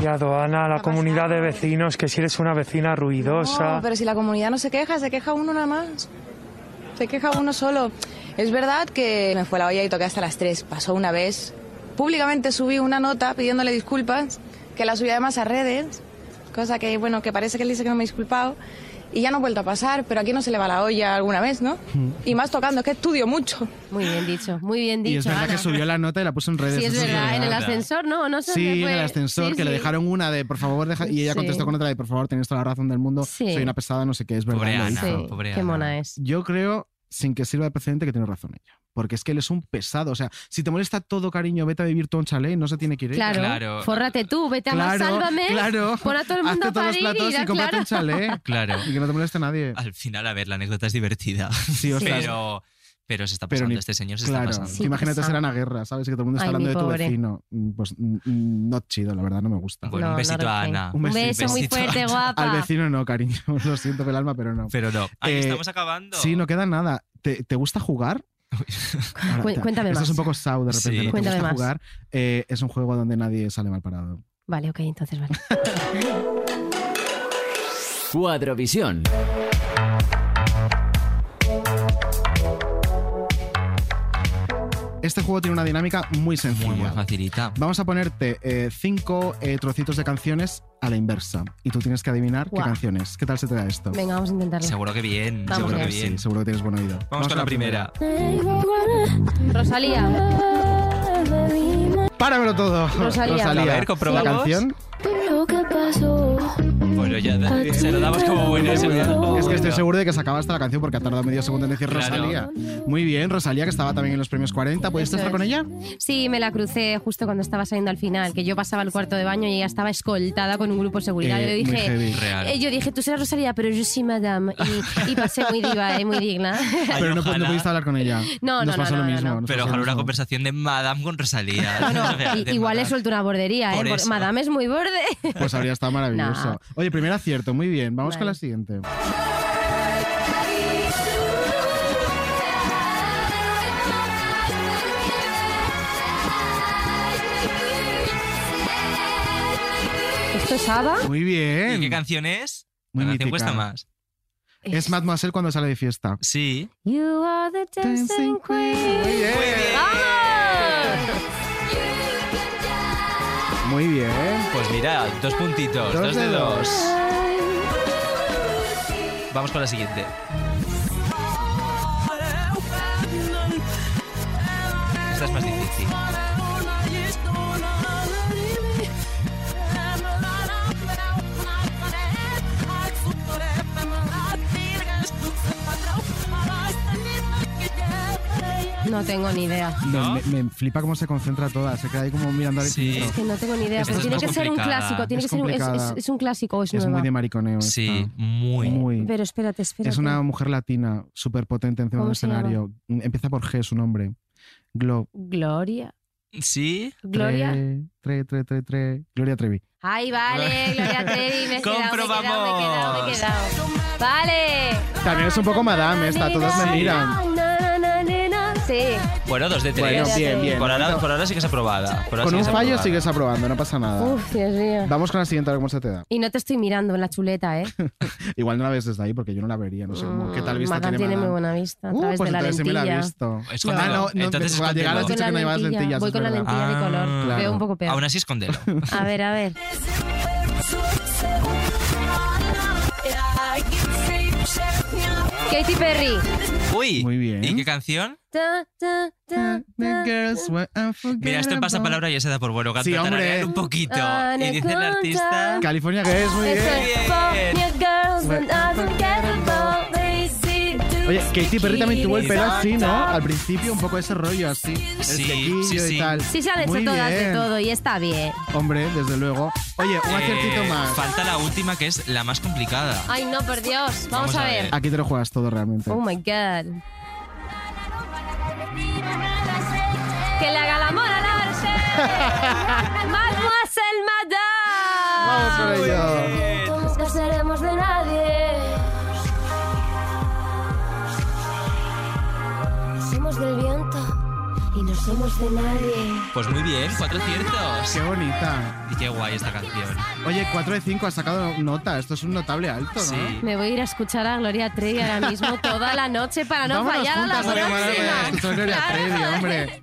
Speaker 24: Y Ana, a la comunidad de vecinos, que si eres una vecina ruidosa.
Speaker 25: No, pero si la comunidad no se queja, se queja uno nada más. Se queja uno solo. Es verdad que me fue la olla y toqué hasta las 3. Pasó una vez. Públicamente subí una nota pidiéndole disculpas, que la subí además a redes, cosa que, bueno, que parece que él dice que no me he disculpado. Y ya no ha vuelto a pasar, pero aquí no se le va la olla alguna vez, ¿no? Y más tocando, es que estudio mucho.
Speaker 12: Muy bien dicho, muy bien dicho.
Speaker 4: Y es verdad
Speaker 12: Ana.
Speaker 4: que subió la nota y la puso en redes.
Speaker 12: Sí, es verdad. En el ascensor, ¿no? No sé
Speaker 4: Sí, en el ascensor,
Speaker 12: Sí,
Speaker 4: que le dejaron una de por favor deja y ella
Speaker 12: Sí.
Speaker 4: contestó con otra de por favor tenéis toda la razón del mundo,
Speaker 12: Sí.
Speaker 4: soy una pesada, no sé qué, es verdad.
Speaker 5: Pobre Ana,
Speaker 12: Qué mona es.
Speaker 4: Yo creo, sin que sirva de precedente, que tiene razón ella. Porque es que él es un pesado. O sea, si te molesta todo, cariño, vete a vivir tú a un chalet, no se tiene que ir ella.
Speaker 12: Claro, fórrate tú, vete a más,
Speaker 4: Claro,
Speaker 12: sálvame,
Speaker 4: claro.
Speaker 12: pon a todo el mundo
Speaker 4: Hazte
Speaker 12: a
Speaker 4: todos los platos
Speaker 12: y,
Speaker 4: y cómprate
Speaker 12: claro.
Speaker 4: un chalet. <laughs>
Speaker 5: Claro.
Speaker 4: Y que no te moleste nadie.
Speaker 5: Al final, a ver, la anécdota es divertida.
Speaker 4: Sí, <laughs> ostras.
Speaker 5: pero, pero se está pasando,
Speaker 4: ni-
Speaker 5: este señor se
Speaker 4: claro,
Speaker 5: está pasando.
Speaker 4: imagínate ser Ana Guerra, ¿sabes? Que todo el mundo está
Speaker 12: Ay,
Speaker 4: hablando de tu
Speaker 12: pobre.
Speaker 4: vecino. Mm, Pues mm, mm, no chido, la verdad, no me gusta.
Speaker 5: Bueno, un besito
Speaker 12: no
Speaker 5: a. Ana.
Speaker 12: Un beso muy
Speaker 5: besito a
Speaker 12: fuerte,
Speaker 5: Ana.
Speaker 12: guapa.
Speaker 4: Al vecino no, cariño. <laughs> Lo siento del alma, pero no.
Speaker 5: Pero no. Ay,
Speaker 4: Eh,
Speaker 5: estamos acabando.
Speaker 4: Sí, no queda nada. ¿Te, te gusta jugar? <laughs> Ahora,
Speaker 12: Cu-
Speaker 4: te-
Speaker 12: cuéntame
Speaker 4: Esto
Speaker 12: más.
Speaker 4: es un poco sau de repente.
Speaker 5: Sí.
Speaker 4: ¿no? ¿Te gusta
Speaker 12: más.
Speaker 4: jugar? Eh, es un juego donde nadie sale mal parado.
Speaker 12: Vale, ok, entonces vale. <laughs>
Speaker 3: Cuadrovisión.
Speaker 4: Este juego tiene una dinámica muy sencilla.
Speaker 5: Muy, muy facilita.
Speaker 4: Vamos a ponerte eh, cinco eh, trocitos de canciones a la inversa y tú tienes que adivinar qué canciones. ¿Qué tal se te da esto?
Speaker 12: Venga, vamos a intentarlo.
Speaker 5: Seguro que bien,
Speaker 12: Vamos
Speaker 5: seguro que bien.
Speaker 4: Sí, seguro que tienes buen oído.
Speaker 5: Vamos, con la primera.
Speaker 12: Rosalía.
Speaker 4: Páramelo todo.
Speaker 12: Rosalía.
Speaker 5: A ver, comprobamos.
Speaker 4: La canción.
Speaker 11: Lo que pasó.
Speaker 5: Bueno, ya se lo damos como buenísimo.
Speaker 4: Es que estoy seguro de que se acaba hasta la canción porque ha tardado medio segundo en decir
Speaker 5: Claro.
Speaker 4: Rosalía. Muy bien, Rosalía, que estaba también en los premios 40. ¿Puedes
Speaker 12: Eso
Speaker 4: estar
Speaker 12: es.
Speaker 4: con ella?
Speaker 12: Sí, me la crucé justo cuando estaba saliendo al final, que yo pasaba al cuarto de baño y ella estaba escoltada con un grupo de seguridad.
Speaker 4: Eh,
Speaker 12: yo
Speaker 4: muy
Speaker 12: dije.
Speaker 5: Real.
Speaker 12: eh, yo dije, tú serás Rosalía, pero yo sí, madame. Y, y pasé muy diva, eh, muy digna. <laughs>
Speaker 5: Ay,
Speaker 4: Pero no,
Speaker 5: ojalá.
Speaker 4: no pudiste hablar con ella.
Speaker 12: No,
Speaker 4: Nos
Speaker 12: no,
Speaker 4: pasó
Speaker 12: no,
Speaker 4: lo
Speaker 12: no,
Speaker 4: mismo.
Speaker 12: no.
Speaker 4: nos
Speaker 5: Pero ojalá
Speaker 4: lo
Speaker 5: una
Speaker 4: mismo.
Speaker 5: conversación de Madame con Rosalía.
Speaker 12: Bueno,
Speaker 5: O sea,
Speaker 12: i-
Speaker 5: de
Speaker 12: igual le
Speaker 5: Madame.
Speaker 12: suelto una bordería,
Speaker 5: Por
Speaker 12: ¿eh? Por-
Speaker 5: eso.
Speaker 12: Madame es muy borde.
Speaker 4: Pues habría estado maravilloso. <laughs>
Speaker 12: Nah.
Speaker 4: Oye, primer acierto, muy bien. Vamos con la siguiente.
Speaker 12: ¿Esto es ABBA?
Speaker 4: Muy
Speaker 5: ¿Y
Speaker 4: bien.
Speaker 5: qué canción es?
Speaker 4: Muy
Speaker 5: la canción
Speaker 4: mítica.
Speaker 5: cuesta más.
Speaker 4: Es Mademoiselle cuando sale de fiesta.
Speaker 5: Sí.
Speaker 12: You are the dancing queen.
Speaker 4: Muy bien.
Speaker 12: ¡Vamos!
Speaker 4: Muy bien.
Speaker 5: Pues mira, dos puntitos,
Speaker 4: Dos
Speaker 5: dos,
Speaker 4: de dos.
Speaker 5: dos. Vamos con la siguiente. Esta es más difícil.
Speaker 12: No tengo ni idea.
Speaker 4: Me, me- me flipa cómo se concentra toda, se queda ahí como mirando al infinito.
Speaker 12: Es que no tengo ni idea. Pero tiene que ser un clásico. Tiene
Speaker 4: Es
Speaker 12: que ser un, es, es- es un clásico o es,
Speaker 4: Es
Speaker 12: nueva.
Speaker 4: muy de mariconeo.
Speaker 5: Sí,
Speaker 4: esta.
Speaker 5: muy.
Speaker 4: Muy.
Speaker 12: Pero espérate, espérate.
Speaker 4: Es una mujer latina, súper potente encima
Speaker 12: ¿Cómo
Speaker 4: del
Speaker 12: llama?
Speaker 4: escenario. Empieza por G, su nombre. Glo.
Speaker 12: Gloria.
Speaker 5: Sí.
Speaker 12: Gloria.
Speaker 4: Tre, tre, tre, tre. Gloria Trevi.
Speaker 12: Ay, vale, Gloria Trevi. Me he quedado, me he quedado, me he quedado, me he quedado. Vale.
Speaker 4: También es un poco madame esta, todas me miran.
Speaker 12: Sí.
Speaker 5: Bueno, dos de tres.
Speaker 4: Bueno, bien, bien.
Speaker 5: Por ahora, por ahora sí que es aprobada. Por ahora
Speaker 4: Con
Speaker 5: sí que
Speaker 4: un
Speaker 5: es
Speaker 4: fallo
Speaker 5: aprobada.
Speaker 4: sigues aprobando, no pasa nada.
Speaker 12: Uf, Dios mío.
Speaker 4: Vamos con la siguiente, a ver cómo se te da.
Speaker 12: Y no te estoy mirando en la chuleta, ¿eh? <laughs>
Speaker 4: Igual no la ves desde ahí porque yo no la vería, no sé cómo. ¿Qué tal vista
Speaker 12: Madame
Speaker 4: tiene
Speaker 12: tiene muy
Speaker 4: Madame?
Speaker 12: buena vista a
Speaker 4: Uh,
Speaker 12: través
Speaker 4: pues
Speaker 12: de la
Speaker 4: entonces sí me la he
Speaker 12: lentilla.
Speaker 4: visto.
Speaker 5: Escóndelo.
Speaker 4: Ah, no, no,
Speaker 5: Entonces
Speaker 4: al llegar has
Speaker 5: escóndelo.
Speaker 4: dicho que no llevas
Speaker 12: lentilla,
Speaker 4: lentillas.
Speaker 12: voy
Speaker 4: es
Speaker 12: con la
Speaker 4: verdad.
Speaker 12: lentilla de color.
Speaker 4: Claro.
Speaker 12: Veo un poco peor.
Speaker 5: Aún así, escóndelo.
Speaker 12: A ver, a ver. Katy Perry.
Speaker 5: Uy.
Speaker 4: Muy bien.
Speaker 5: ¿Y qué canción? Mira, esto en pasapalabra ya se da por bueno. Canta
Speaker 4: Sí, hombre.
Speaker 5: un poquito. Y dice el artista.
Speaker 4: California Girls, muy bien.
Speaker 12: California Girls
Speaker 4: Oye, Katy Perry también tuvo el pelo así, ¿no? Al principio un poco ese rollo así. El
Speaker 5: Sí,
Speaker 4: flequillo
Speaker 5: sí, sí.
Speaker 4: y tal.
Speaker 12: Sí se han hecho
Speaker 4: Muy
Speaker 12: todas de todo y está bien.
Speaker 4: Hombre, desde luego. Oye, un
Speaker 5: Eh,
Speaker 4: aciertito más.
Speaker 5: Falta la última que es la más complicada.
Speaker 12: Ay, no, por Dios. Vamos, a ver.
Speaker 4: Aquí te lo juegas todo realmente.
Speaker 12: Oh my god. Que le haga la mona a Mademoiselle Madame.
Speaker 4: Vamos con ello.
Speaker 11: No nos casaremos de nadie. Somos del viento y no somos de nadie.
Speaker 5: Pues muy bien, cuatro ciertos.
Speaker 4: Qué bonita.
Speaker 5: Y qué guay esta canción.
Speaker 4: Oye, 4 de 5 has sacado nota. Esto es un notable alto, ¿no?
Speaker 5: Sí.
Speaker 12: Me voy a ir a escuchar a Gloria Trevi ahora mismo toda la noche para no
Speaker 4: Vámonos
Speaker 12: fallar a la próxima.
Speaker 4: Gloria. Trevi, hombre.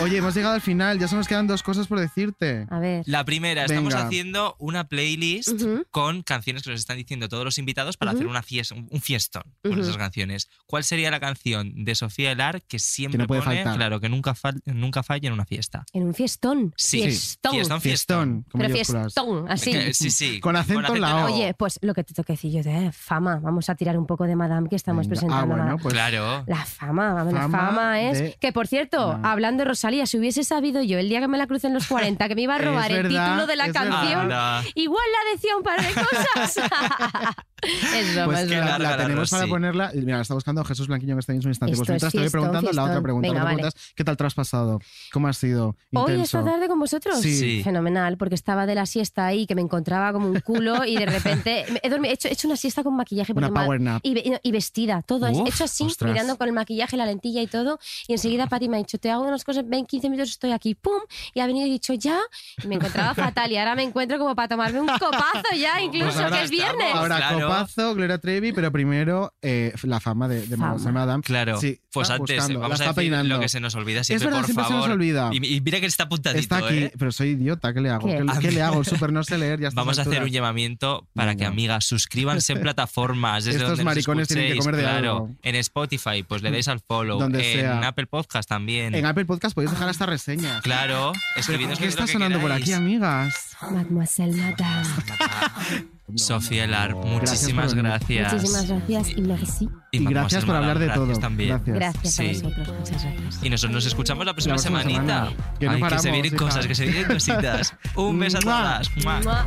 Speaker 4: Oye, hemos llegado al final. Ya se nos quedan dos cosas por decirte.
Speaker 12: A ver.
Speaker 5: La primera, estamos haciendo una playlist con canciones que nos están diciendo todos los invitados para hacer una fiesta, un fiestón con esas canciones. ¿Cuál sería la canción de Sofía Elar que siempre
Speaker 4: Que no puede
Speaker 5: pone,
Speaker 4: faltar.
Speaker 5: claro, que nunca, fal- nunca falla en una fiesta?
Speaker 12: En un fiestón.
Speaker 5: Sí,
Speaker 12: Fiestón.
Speaker 5: fiestón,
Speaker 4: Fiestón, con
Speaker 12: Pero fiestón, así.
Speaker 5: Que- <laughs> sí, sí.
Speaker 4: Con acento en la O.
Speaker 12: Oye, pues lo que te toca decir yo de fama. Vamos a tirar un poco de Madame que estamos
Speaker 4: Venga.
Speaker 12: presentando.
Speaker 4: Ah,
Speaker 12: la-
Speaker 4: bueno, pues
Speaker 5: Claro.
Speaker 12: La fama, vamos,
Speaker 4: Fama
Speaker 12: la fama es.
Speaker 4: de-
Speaker 12: Que por cierto,
Speaker 4: Ah.
Speaker 12: hablando de Rosalía, si hubiese sabido yo el día que me la crucé en los 40 que me iba a <laughs>
Speaker 4: Es
Speaker 12: robar el
Speaker 4: verdad,
Speaker 12: título de la canción, igual la decía un par de cosas. <laughs> <laughs> es broma,
Speaker 4: Pues
Speaker 12: es
Speaker 4: que
Speaker 12: broma.
Speaker 4: la, la tenemos para ponerla. Mira, la está buscando Jesús Blanquiño en este mismo instante.
Speaker 12: Esto
Speaker 4: pues mientras
Speaker 12: es
Speaker 4: te voy
Speaker 12: fiestón,
Speaker 4: preguntando la otra
Speaker 12: fiestón.
Speaker 4: pregunta.
Speaker 12: Venga, vale.
Speaker 4: ¿qué tal te has pasado? ¿Cómo ha sido?
Speaker 12: Hoy esta tarde con vosotros.
Speaker 4: Sí.
Speaker 5: Sí.
Speaker 12: Fenomenal, porque estaba de la siesta ahí que me encontraba como un culo y de repente <laughs> he, dormido- he hecho, he hecho una siesta con maquillaje.
Speaker 4: Una power nap.
Speaker 12: Y, y vestida, todo.
Speaker 5: Uf,
Speaker 12: he hecho así,
Speaker 4: ostras.
Speaker 12: mirando con el maquillaje, la lentilla y todo. Y enseguida Pati me ha dicho, te hago unas cosas, ven 15 minutos, estoy aquí. ¡Pum! Y ha venido y dicho, ya. Y me encontraba fatal. Y ahora me encuentro como para tomarme un copazo ya, <laughs> incluso,
Speaker 4: Pues ahora
Speaker 12: que es viernes.
Speaker 4: Ahora,
Speaker 5: Claro.
Speaker 4: Copazo, Gloria Trevi, pero primero eh, la fama de, de
Speaker 12: Fama.
Speaker 4: Mademoiselle Madame.
Speaker 5: Claro.
Speaker 4: Sí,
Speaker 5: pues antes,
Speaker 4: buscando,
Speaker 5: vamos a decir
Speaker 4: peinando.
Speaker 5: lo que se nos olvida siempre,
Speaker 4: verdad,
Speaker 5: por
Speaker 4: siempre se
Speaker 5: favor.
Speaker 4: nos olvida.
Speaker 5: Y, y mira que está apuntadito,
Speaker 4: Está aquí,
Speaker 5: ¿eh?
Speaker 4: pero soy idiota, ¿qué le hago?
Speaker 12: ¿Qué?
Speaker 4: ¿Qué, le- qué le hago? <laughs> Súper no sé leer, ya está.
Speaker 5: Vamos a hacer un llamamiento para que,
Speaker 4: Venga.
Speaker 5: amigas, suscríbanse en <laughs> plataformas. Desde
Speaker 4: Estos
Speaker 5: donde
Speaker 4: maricones tienen que comer de
Speaker 5: claro.
Speaker 4: algo.
Speaker 5: En Spotify, pues le dais al follow.
Speaker 4: Donde
Speaker 5: en
Speaker 4: sea.
Speaker 5: Apple Podcast también.
Speaker 4: En Apple Podcast podéis dejar hasta reseñas.
Speaker 5: Claro, escribidnos
Speaker 4: ¿Qué está
Speaker 5: que
Speaker 4: sonando por aquí, amigas?
Speaker 12: Mademoiselle Madame.
Speaker 5: Sofía Elar,
Speaker 4: Gracias
Speaker 5: muchísimas gracias.
Speaker 12: Muchísimas gracias y merci.
Speaker 4: Y
Speaker 5: Mademoiselle
Speaker 4: gracias por hablar de
Speaker 5: Madame,
Speaker 4: todo.
Speaker 5: gracias También.
Speaker 4: Gracias.
Speaker 12: Gracias
Speaker 5: Sí.
Speaker 12: a vosotros, muchas gracias.
Speaker 5: Y nosotros nos escuchamos la próxima,
Speaker 4: La próxima
Speaker 5: semanita.
Speaker 4: semana. Que no
Speaker 5: Ay,
Speaker 4: paramos,
Speaker 5: se vienen
Speaker 4: hija.
Speaker 5: cosas, que se vienen cositas. Un beso a todas. Mua.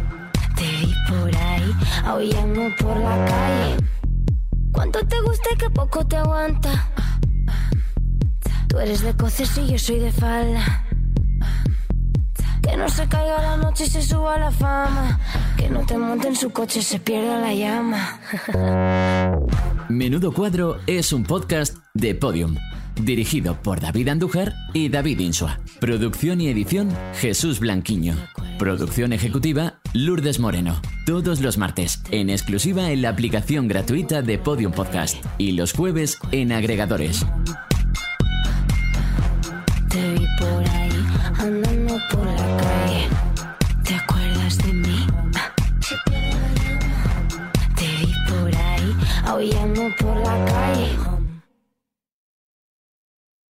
Speaker 11: Te vi por ahí, aullando por la calle. ¿Cuánto te gusta y qué poco te aguanta? Tú eres de coces y yo soy de falda. Que no se caiga la noche y se suba la fama. Que no te monte en su coche y se pierda la llama.
Speaker 3: Menudo Cuadro es un podcast de Podium, dirigido por David Andújar y David Insua. Producción y edición Jesús Blanquiño. Producción ejecutiva Lourdes Moreno. Todos los martes, en exclusiva en la aplicación gratuita de Podium Podcast y los jueves en agregadores.
Speaker 11: Te vi por ahí, andando por la calle. ¿Te acuerdas de mí? Te vi por ahí, aullando por la